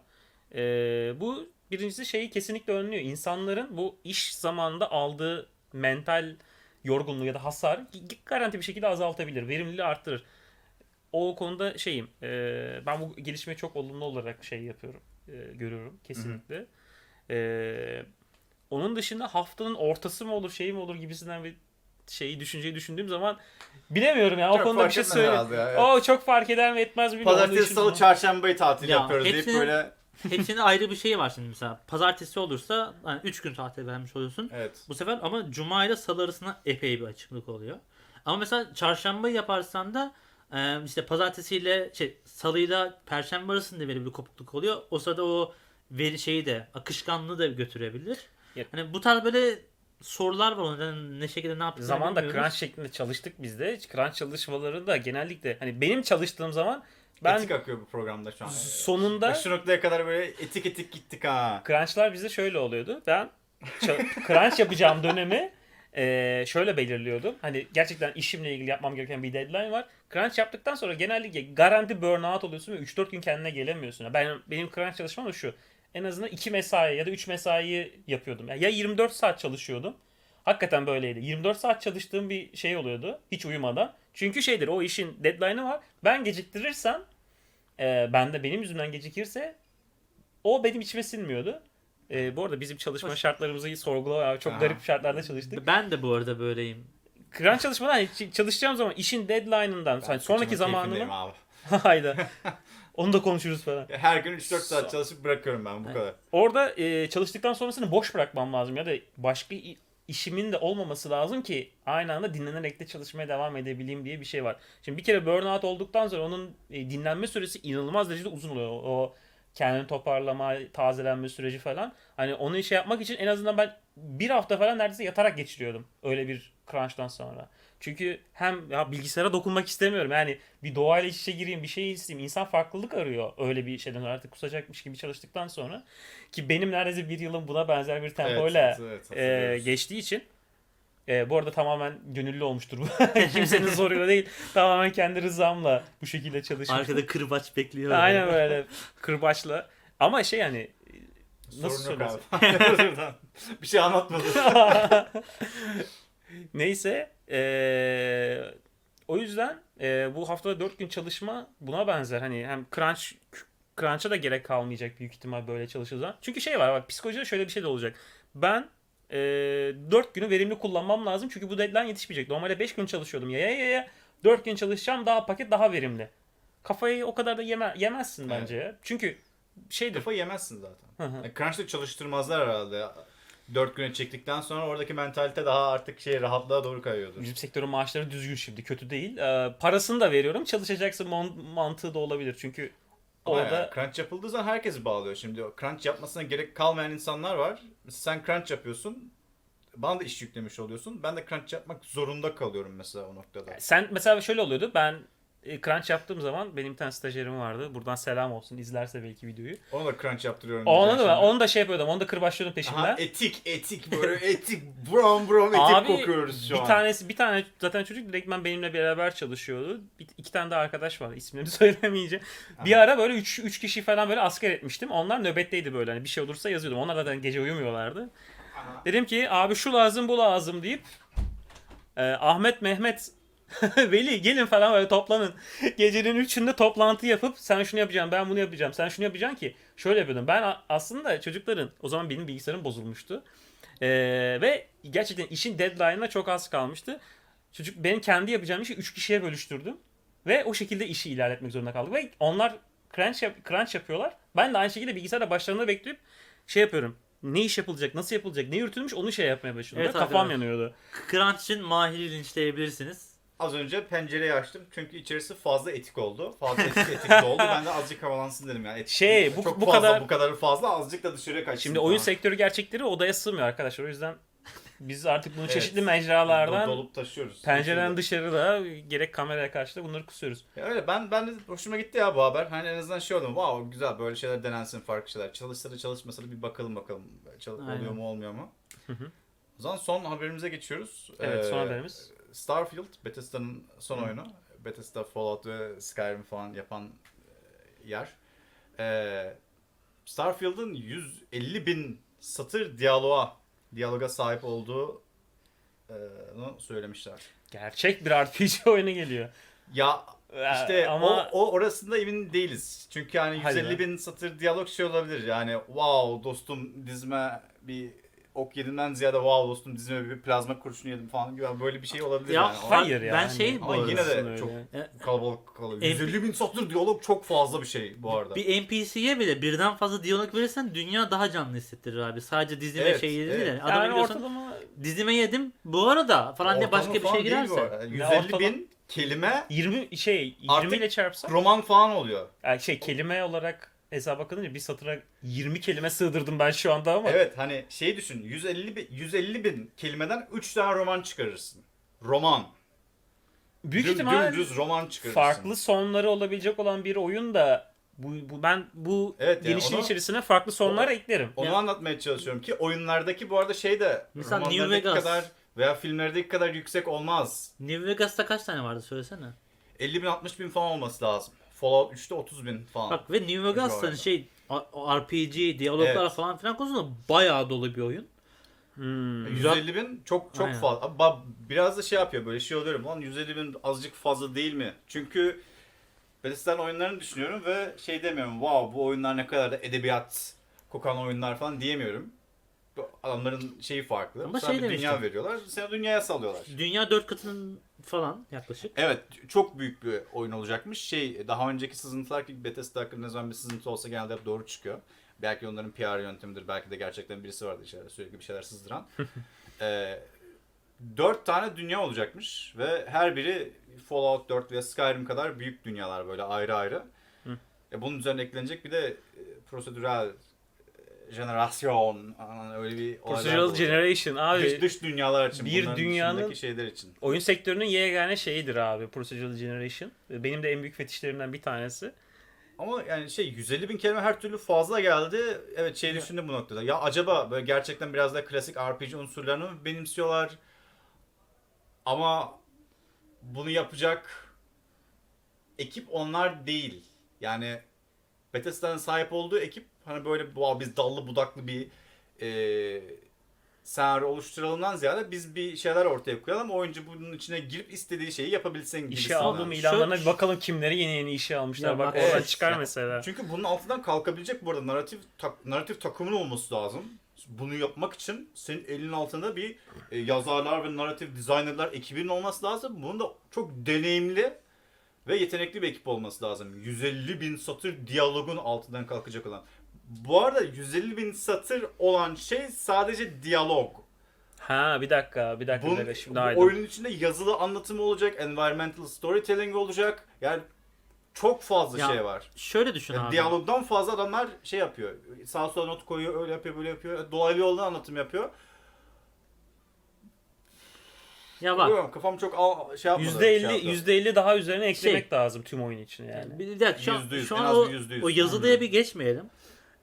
E, bu birincisi şeyi kesinlikle önlüyor. İnsanların bu iş zamanında aldığı mental yorgunluğu ya da hasar garanti bir şekilde azaltabilir. Verimliliği arttırır. O konuda şeyim. e, ben bu gelişmeyi çok olumlu olarak şey yapıyorum. e, görüyorum kesinlikle. E, onun dışında haftanın ortası mı olur şey mi olur gibisinden bir şeyi düşünceyi düşündüğüm zaman bilemiyorum ya. O Çok konuda fark bir şey söyle. ya, evet. O çok fark eder mi etmez mi bilmiyorum. Pazartesi, salı, çarşambayı tatil Ya, yapıyoruz deyip hepsinin- böyle. Hepsinin ayrı bir şeyi var şimdi mesela. Pazartesi olursa hani 3 gün tatil vermiş oluyorsun. Evet. Bu sefer ama cuma ile salı arasında epey bir açıklık oluyor. Ama mesela çarşambayı yaparsan da Ee, işte pazartesiyle şey salıyla perşembe arasında böyle bir kopukluk oluyor. O sırada o veri şeyi de akışkanlığı da götürebilir. Ya- Hani bu tarz böyle sorular var onların ne şekilde ne yaptıklarını Zamanda bilmiyoruz. crunch şeklinde çalıştık biz de. Crunch çalışmalarında genellikle hani benim çalıştığım zaman ben Etik akıyor bu programda şu an. sonunda Şu noktaya kadar böyle etik etik gittik ha. crunchlar bizde şöyle oluyordu. Ben crunch yapacağım dönemi eee, şöyle belirliyordum. Hani gerçekten işimle ilgili yapmam gereken bir deadline var. Crunch yaptıktan sonra genellikle garanti burnout oluyorsun ve 3-4 gün kendine gelemiyorsun. Ben benim crunch çalışmam da şu. En azından 2 mesai ya da 3 mesai yapıyordum. Yani ya 24 saat çalışıyordum. Hakikaten böyleydi. 24 saat çalıştığım bir şey oluyordu. Hiç uyumadan. Çünkü şeydir o işin deadline'ı var. Ben geciktirirsem e, ben de benim yüzümden gecikirse o benim içime sinmiyordu. E, bu arada bizim çalışma şartlarımızı sorgulama çok Aha. garip şartlarda çalıştık. Ben de bu arada böyleyim. Crunch çalışmadan çalışacağım zaman işin deadline'ından hani sonraki zamanımı hayda. Onu da konuşuruz falan. Her gün 3-4 saat çalışıp bırakıyorum ben bu kadar. Orada e, çalıştıktan sonrasını boş bırakmam lazım ya da başka i- işimin de olmaması lazım ki aynı anda dinlenerek de çalışmaya devam edebileyim diye bir şey var. Şimdi bir kere burnout olduktan sonra onun e, dinlenme süresi inanılmaz derecede uzun oluyor. O kendini toparlama, tazelenme süreci falan. Hani onu şey yapmak için en azından ben bir hafta falan neredeyse yatarak geçiriyordum. Öyle bir crunch'tan sonra. Çünkü hem ya bilgisayara dokunmak istemiyorum. Yani bir doğayla iç içe gireyim, bir şey isteyeyim. İnsan farklılık arıyor öyle bir şeyden. Artık kusacakmış gibi çalıştıktan sonra. Ki benim neredeyse bir yılım buna benzer bir tempoyla evet, evet, e, geçtiği için. E, bu arada tamamen gönüllü olmuştur bu. Kimsenin zoruyor değil. Tamamen kendi rızamla bu şekilde çalışmıştım. Arkada kırbaç bekliyor. Aynen böyle kırbaçla. Ama şey yani nasıl Sorun yok söylesem? abi. bir şey anlatmadım. Neyse eee, o yüzden eee, bu haftada 4 gün çalışma buna benzer. Hani hem crunch crunch'a da gerek kalmayacak büyük ihtimal böyle çalışırız zaman. Çünkü şey var bak psikolojide şöyle bir şey de olacak. Ben eee 4 günü verimli kullanmam lazım çünkü bu deadline yetişmeyecek. Normalde 5 gün çalışıyordum ya ya ya ya 4 gün çalışacağım daha paket daha verimli. Kafayı o kadar da yeme, yemezsin bence ya. Çünkü şeydir. Kafa yemezsin zaten. Hı hı. Yani Crunch'ta çalıştırmazlar herhalde. 4 güne çektikten sonra oradaki mentalite daha artık şey rahatlığa doğru kayıyordur. Bizim sektörün maaşları düzgün şimdi. Kötü değil. Ee, parasını da veriyorum. Çalışacaksın man- mantığı da olabilir. Çünkü Ama orada yani crunch yapıldığı zaman herkesi bağlıyor. Şimdi crunch yapmasına gerek kalmayan insanlar var. Sen crunch yapıyorsun. Bana da iş yüklemiş oluyorsun. Ben de crunch yapmak zorunda kalıyorum mesela o noktada. sen mesela şöyle oluyordu. Ben e, crunch yaptığım zaman benim bir tane stajyerim vardı. Buradan selam olsun. izlerse belki videoyu. Onu da crunch yaptırıyorum. Onu diyeceğim da ben, onu da şey yapıyordum. Onu da kırbaçlıyordum peşinden. Aha, etik etik böyle etik brom brom etik Abi kokuyoruz şu bir an. tanesi bir tane zaten çocuk direktmen benimle beraber çalışıyordu. Bir, iki tane de arkadaş var. İsimlerini söylemeyeceğim. Bir Aha. ara böyle 3 3 kişi falan böyle asker etmiştim. Onlar nöbetteydi böyle. Hani bir şey olursa yazıyordum. Onlar zaten gece uyumuyorlardı. Aha. Dedim ki abi şu lazım bu lazım deyip e, Ahmet Mehmet Veli gelin falan böyle toplanın. Gecenin üçünde toplantı yapıp sen şunu yapacaksın ben bunu yapacağım sen şunu yapacaksın ki şöyle yapıyordum. Ben aslında çocukların o zaman benim bilgisayarım bozulmuştu. E, ve gerçekten işin deadline'ına çok az kalmıştı. Çocuk benim kendi yapacağım işi 3 kişiye bölüştürdüm. Ve o şekilde işi ilerletmek zorunda kaldık. Ve onlar crunch, yap- crunch yapıyorlar. Ben de aynı şekilde bilgisayarda başlarında bekleyip şey yapıyorum. Ne iş yapılacak, nasıl yapılacak, ne yürütülmüş onu şey yapmaya başladım. Evet, Ve Kafam evet. yanıyordu. Crunch'ın mahiri linçleyebilirsiniz. Az önce pencereyi açtım çünkü içerisi fazla etik oldu. Fazla etik etik doldu. Ben de azıcık havalansın dedim yani. Etik, Şey, bu- çok bu fazla, kadar- bu kadar fazla azıcık da dışarıya kaçsın. Şimdi oyun falan. sektörü gerçekleri odaya sığmıyor arkadaşlar. O yüzden biz artık bunu Evet. çeşitli mecralardan dolup taşıyoruz. pencereden dışarıda gerek kameraya karşı da bunları kusuyoruz. Ya öyle ben ben de hoşuma gitti ya bu haber. Hani en azından şey oldum. Wow güzel böyle şeyler denensin farklı şeyler. Çalışsa da çalışmasa da bir bakalım bakalım. Çal- Aynen. oluyor mu olmuyor mu? Hı hı. O zaman son haberimize geçiyoruz. Evet son Ee, haberimiz. Starfield, Bethesda'nın son Hı. oyunu. Bethesda, Fallout ve Skyrim falan yapan e, yer. Ee, Starfield'ın 150 bin satır diyaloğa, diyaloga sahip olduğunu söylemişler. Gerçek bir RPG oyunu geliyor. Ya işte Ee, ama o, o orasında emin değiliz. Çünkü yani Hadi 150 be. bin satır diyalog şey olabilir. Yani wow dostum dizime bir ok yedimden ziyade wow dostum dizime bir plazma kurşunu yedim falan gibi böyle bir şey olabilir Ya, yani. Hayır Ben ya. şey hani bu Ama yine de öyle. çok kalabalık kalıyor. En- 150 bin satır diyalog çok fazla bir şey bu arada. Bir NPC'ye bile birden fazla diyalog verirsen dünya daha canlı hissettirir abi. Sadece dizime Evet, şey değil. evet. Yani. Adama yani ortalama dizime yedim bu arada falan diye başka Ortalama bir şey girerse. arada. Ya 150 ortalama- bin kelime 20 şey 20 Artık ile çarpsak roman falan oluyor. yani şey kelime olarak hesaba bakınca bir satıra 20 kelime sığdırdım ben şu anda ama Evet hani şey düşün 150 bin, 150 bin kelimeden 3 tane roman çıkarırsın. Roman. büyük Düm- ihtimal dümdüz roman çıkarırsın. farklı sonları olabilecek olan bir oyun da bu, bu ben bu Evet, yani genişliğin onu- içerisine farklı sonlar eklerim. Onu Ya- anlatmaya çalışıyorum ki oyunlardaki bu arada şey de Mesela New romanlardaki Vegas. kadar veya filmlerdeki kadar yüksek olmaz. New Vegas'ta kaç tane vardı söylesene. 50 bin 60 bin falan olması lazım. Fallout 3'te 30 bin falan. Bak ve New Vegas'ta Civarında. şey RPG, diyaloglar Evet. falan filan konusunda bayağı dolu bir oyun. Hmm. 150 bin çok çok Aynen. fazla. Biraz da şey yapıyor böyle şey oluyorum. Lan 150 bin azıcık fazla değil mi? Çünkü Bethesda'nın oyunlarını düşünüyorum ve şey demiyorum. Wow bu oyunlar ne kadar da edebiyat kokan oyunlar falan diyemiyorum. Adamların şeyi farklı. Ama Sana şey bir dünya veriyorlar. Seni dünyaya salıyorlar. Dünya dört katının falan yaklaşık. Evet çok büyük bir oyun olacakmış. Şey daha önceki sızıntılar ki Bethesda hakkında ne zaman bir sızıntı olsa genelde hep doğru çıkıyor. Belki onların PR yöntemidir. Belki de gerçekten birisi vardı içeride sürekli bir şeyler sızdıran. ee, dört tane dünya olacakmış ve her biri Fallout 4 ve Skyrim kadar büyük dünyalar böyle ayrı ayrı. Hı. E, bunun üzerine eklenecek bir de e, prosedürel jenerasyon öyle bir Procedural. Generation abi. Dış, dış dünyalar için. bir dünyanın- şeyler için. Oyun sektörünün yegane şeyidir abi Procedural Generation. Benim de en büyük fetişlerimden bir tanesi. Ama yani şey 150 bin kelime her türlü fazla geldi. Evet şey düşündüm bu noktada. Ya acaba böyle gerçekten biraz da klasik RPG unsurlarını mı benimsiyorlar? Ama bunu yapacak ekip onlar değil. Yani Bethesda'nın sahip olduğu ekip hani böyle wow, biz dallı budaklı bir e, senaryo oluşturalımdan ziyade biz bir şeyler ortaya koyalım. Oyuncu bunun içine girip istediği şeyi yapabilsin gibi. İşe aldığım ilanlarına bir bakalım kimleri yeni yeni işe almışlar. Ya Bak bak, oradan evet. çıkar Ya, mesela. Çünkü bunun altından kalkabilecek bu arada narratif tak, narratif takımın olması lazım. Bunu yapmak için senin elinin altında bir e, yazarlar ve narratif designerlar ekibinin olması lazım. Bunun da çok deneyimli ve yetenekli bir ekip olması lazım. 150 bin satır diyalogun altından kalkacak olan. Bu arada 150 bin satır olan şey sadece diyalog. Ha bir dakika bir dakika bir Bunun, dakika şimdi bu oyunun içinde yazılı anlatımı olacak, environmental storytelling olacak. Yani çok fazla Ya, şey var. Şöyle düşün Yani abi. diyalogdan fazla adamlar şey yapıyor. Sağa sola not koyuyor, öyle yapıyor, böyle yapıyor. Dolaylı yoldan anlatım yapıyor. Ya bak Bilmiyorum, kafam çok al, şey yapmadı. %50 şey yaptı. %50 daha üzerine eklemek Şey- lazım tüm oyun için yani. Bir dakika şu an, Yüzde yüz, şu en an o, bir yüzde yüz. o yazılıya bir geçmeyelim.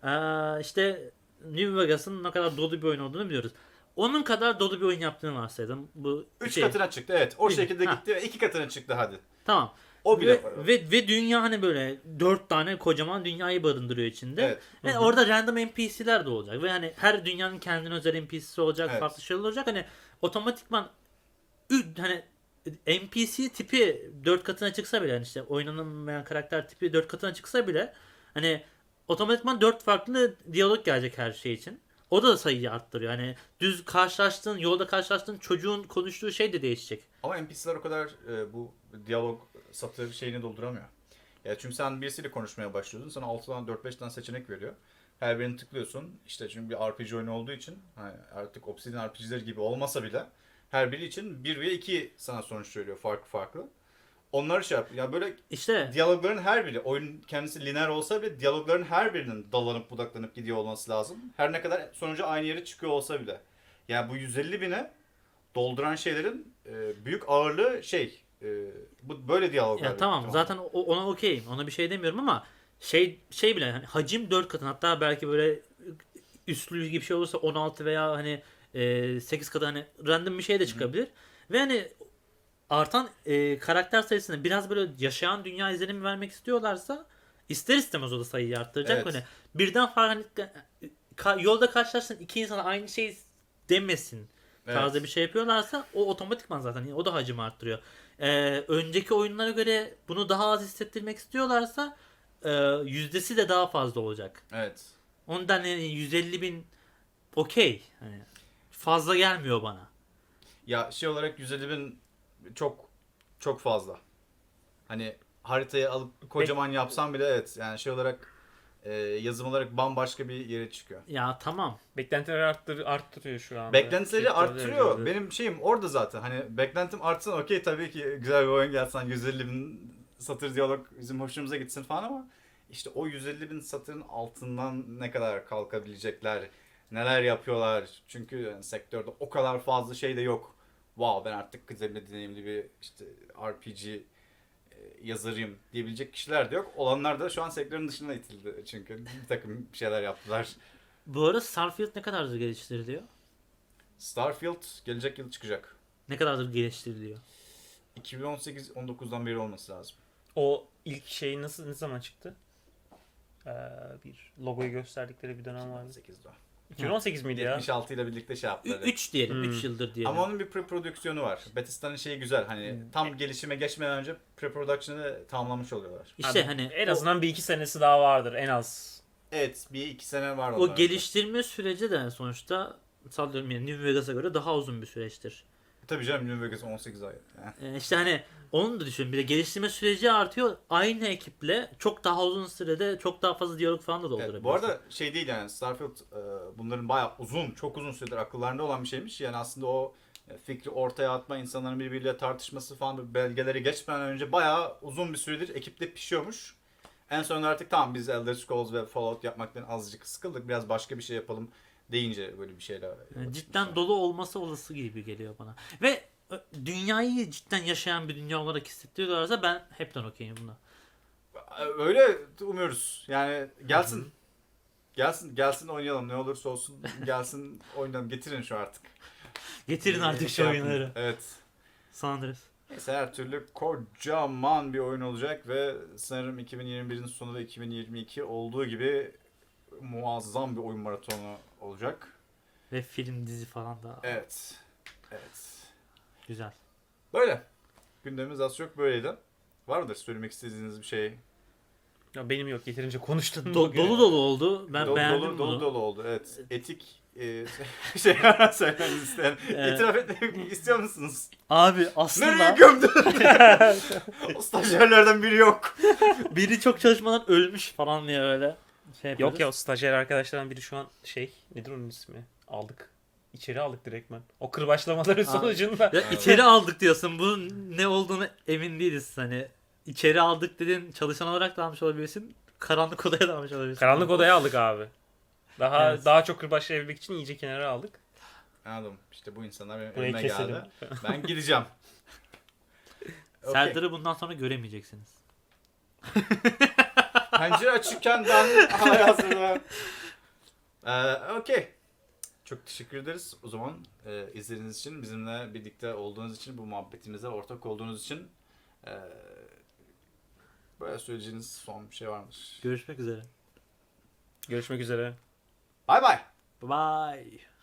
Ee, işte New Vegas'ın ne kadar dolu bir oyun olduğunu biliyoruz. Onun kadar dolu bir oyun yaptığını varsayalım. Bu Üç şey. katına çıktı evet. O Bir- şekilde ha. gitti ve iki katına çıktı hadi. Tamam. O bile Ve, ve, ve dünya hani böyle dört tane kocaman dünyayı barındırıyor içinde. Evet. Ve orada random NPC'ler de olacak. Ve hani her dünyanın kendine özel NPC'si olacak. Evet. Farklı şeyler olacak. Hani otomatikman hani NPC tipi dört katına çıksa bile hani işte oynanamayan karakter tipi dört katına çıksa bile hani otomatikman dört farklı diyalog gelecek her şey için. O da sayıyı arttırıyor. Hani düz karşılaştığın, yolda karşılaştığın çocuğun konuştuğu şey de değişecek. Ama NPC'ler o kadar e, bu diyalog satır şeyini dolduramıyor. Ya çünkü sen birisiyle konuşmaya başlıyorsun. Sana 6 tane 4-5 tane seçenek veriyor. Her birini tıklıyorsun. İşte çünkü bir RPG oyunu olduğu için hani artık Obsidian RPG'ler gibi olmasa bile her biri için 1 ve 2 sana sonuç söylüyor farklı farklı. Onları şey yap. Ya böyle İşte diyalogların her biri, oyun kendisi lineer olsa bile diyalogların her birinin dalanıp budaklanıp gidiyor olması lazım. Her ne kadar sonucu aynı yere çıkıyor olsa bile. Yani bu 150 bine dolduran şeylerin e, büyük ağırlığı şey, e, bu böyle diyaloglar. Ya tamam zaten o- ona okeyim. Ona bir şey demiyorum ama şey şey bile hani hacim 4 katın hatta belki böyle üstlü gibi bir şey olursa 16 veya hani e, 8 katı hani random bir şey de çıkabilir. Ve hani artan e, karakter sayısını biraz böyle yaşayan dünya izlenimi vermek istiyorlarsa ister istemez o da sayıyı arttıracak. Evet. Hani birden farklı hani, ka- yolda karşılaştığın iki insana aynı şey demesin tarzı bir şey yapıyorlarsa o otomatikman zaten o da hacim arttırıyor. Ee, önceki oyunlara göre bunu daha az hissettirmek istiyorlarsa e, yüzdesi de daha fazla olacak. Evet. Ondan yani 150 bin okey. Hani fazla gelmiyor bana. Ya şey olarak 150 bin çok çok fazla. Hani haritayı alıp kocaman yapsam bile evet yani şey olarak e, yazım olarak bambaşka bir yere çıkıyor. Ya tamam. Beklentileri arttır, arttırıyor şu anda. Beklentileri arttırıyor. öyle. Benim şeyim orada zaten. Hani beklentim artsın okey tabii ki güzel bir oyun gelsen 150 bin satır diyalog bizim hoşumuza gitsin falan ama işte o 150 bin satırın altından ne kadar kalkabilecekler, neler yapıyorlar. Çünkü yani sektörde o kadar fazla şey de yok. Wow ben artık kıdemli deneyimli bir işte RPG e, yazarıyım diyebilecek kişiler de yok. Olanlar da şu an sektörün dışına itildi çünkü bir takım şeyler yaptılar. Bu arada Starfield ne kadardır geliştiriliyor? Starfield gelecek yıl çıkacak. Ne kadardır geliştiriliyor? 2018-19'dan beri olması lazım. O ilk şey nasıl ne zaman çıktı? Ee, bir logoyu gösterdikleri bir dönem vardı. 2018'de. 2018 miydi ya? 76 ile birlikte şey yaptılar. 3 diyelim. Hmm. 3 yıldır diyelim. Ama onun bir pre-prodüksiyonu var. Bethesda'nın şeyi güzel. Hani Hmm. tam gelişime geçmeden önce pre-production'ı tamamlamış oluyorlar. işte Abi, hani en o- azından bir iki senesi daha vardır en az. Evet, bir iki sene var o, geliştirme süreci de sonuçta sallıyorum yani New Vegas'a göre daha uzun bir süreçtir. Tabii canım New Vegas 18 ay. Yani. Ee, işte hani onu da düşün. Bir de geliştirme süreci artıyor. Aynı ekiple çok daha uzun sürede çok daha fazla diyalog falan da Evet, doldurabiliyorsun. bu arada şey değil yani Starfield e, bunların bayağı uzun, çok uzun süredir akıllarında olan bir şeymiş. Yani aslında o e, fikri ortaya atma, insanların birbiriyle tartışması falan belgeleri geçmeden önce bayağı uzun bir süredir ekipte pişiyormuş. En sonunda artık tamam biz Elder Scrolls ve Fallout yapmaktan azıcık sıkıldık. Biraz başka bir şey yapalım deyince böyle bir şeyle. Yani cidden dolu olması olası gibi geliyor bana. Ve e, dünyayı cidden yaşayan bir dünya olarak hissettiriyorlarsa ben hepten okeyim buna. Öyle umuyoruz. Yani gelsin. Gelsin, gelsin oynayalım ne olursa olsun gelsin oynayalım getirin şu artık. Getirin artık Şey şu yapın. oyunları. Evet. San Andreas. Neyse her türlü kocaman bir oyun olacak ve sanırım 2021'in sonu da 2022 olduğu gibi muazzam bir oyun maratonu olacak. Ve film dizi falan da Evet. Evet. güzel. Böyle. Gündemimiz az çok böyleydi. Var mıdır söylemek istediğiniz bir şey? Ya benim yok yeterince konuştun Do- dolu dolu oldu. Ben dolu, beğendim dolu, bunu. dolu dolu oldu. Evet. Etik e, şey söylemenizi isteyen. Evet. İtiraf etmek istiyor musunuz? Abi Nereye aslında gömdün? o stajyerlerden biri yok. biri çok çalışmadan ölmüş falan diye öyle şey Yok yapıyoruz. ya o stajyer arkadaşlardan biri şu an şey nedir onun ismi? Aldık. İçeri aldık direktmen. O kırbaçlamaların Abi. sonucunda. Ya içeri aldık diyorsun. Bunun ne olduğunu emin değiliz hani. İçeri aldık dedin çalışan olarak da almış olabilirsin. Karanlık odaya da almış olabilirsin. Karanlık odaya aldık abi. Daha Evet. daha çok kırbaçlayabilmek için iyice kenara aldık. Anladım. İşte bu insanlar benim Burayı önüme keselim. geldi. Ben gideceğim. Okey. Serdar'ı bundan sonra göremeyeceksiniz. Pencere açıkken ben hazırım. Ee, Okey. Çok teşekkür ederiz. O zaman e, izlediğiniz için, bizimle birlikte olduğunuz için, bu muhabbetimize ortak olduğunuz için e, böyle söyleyeceğiniz son bir şey var mıdır? Görüşmek üzere. Görüşmek üzere. Bay bay. Bye.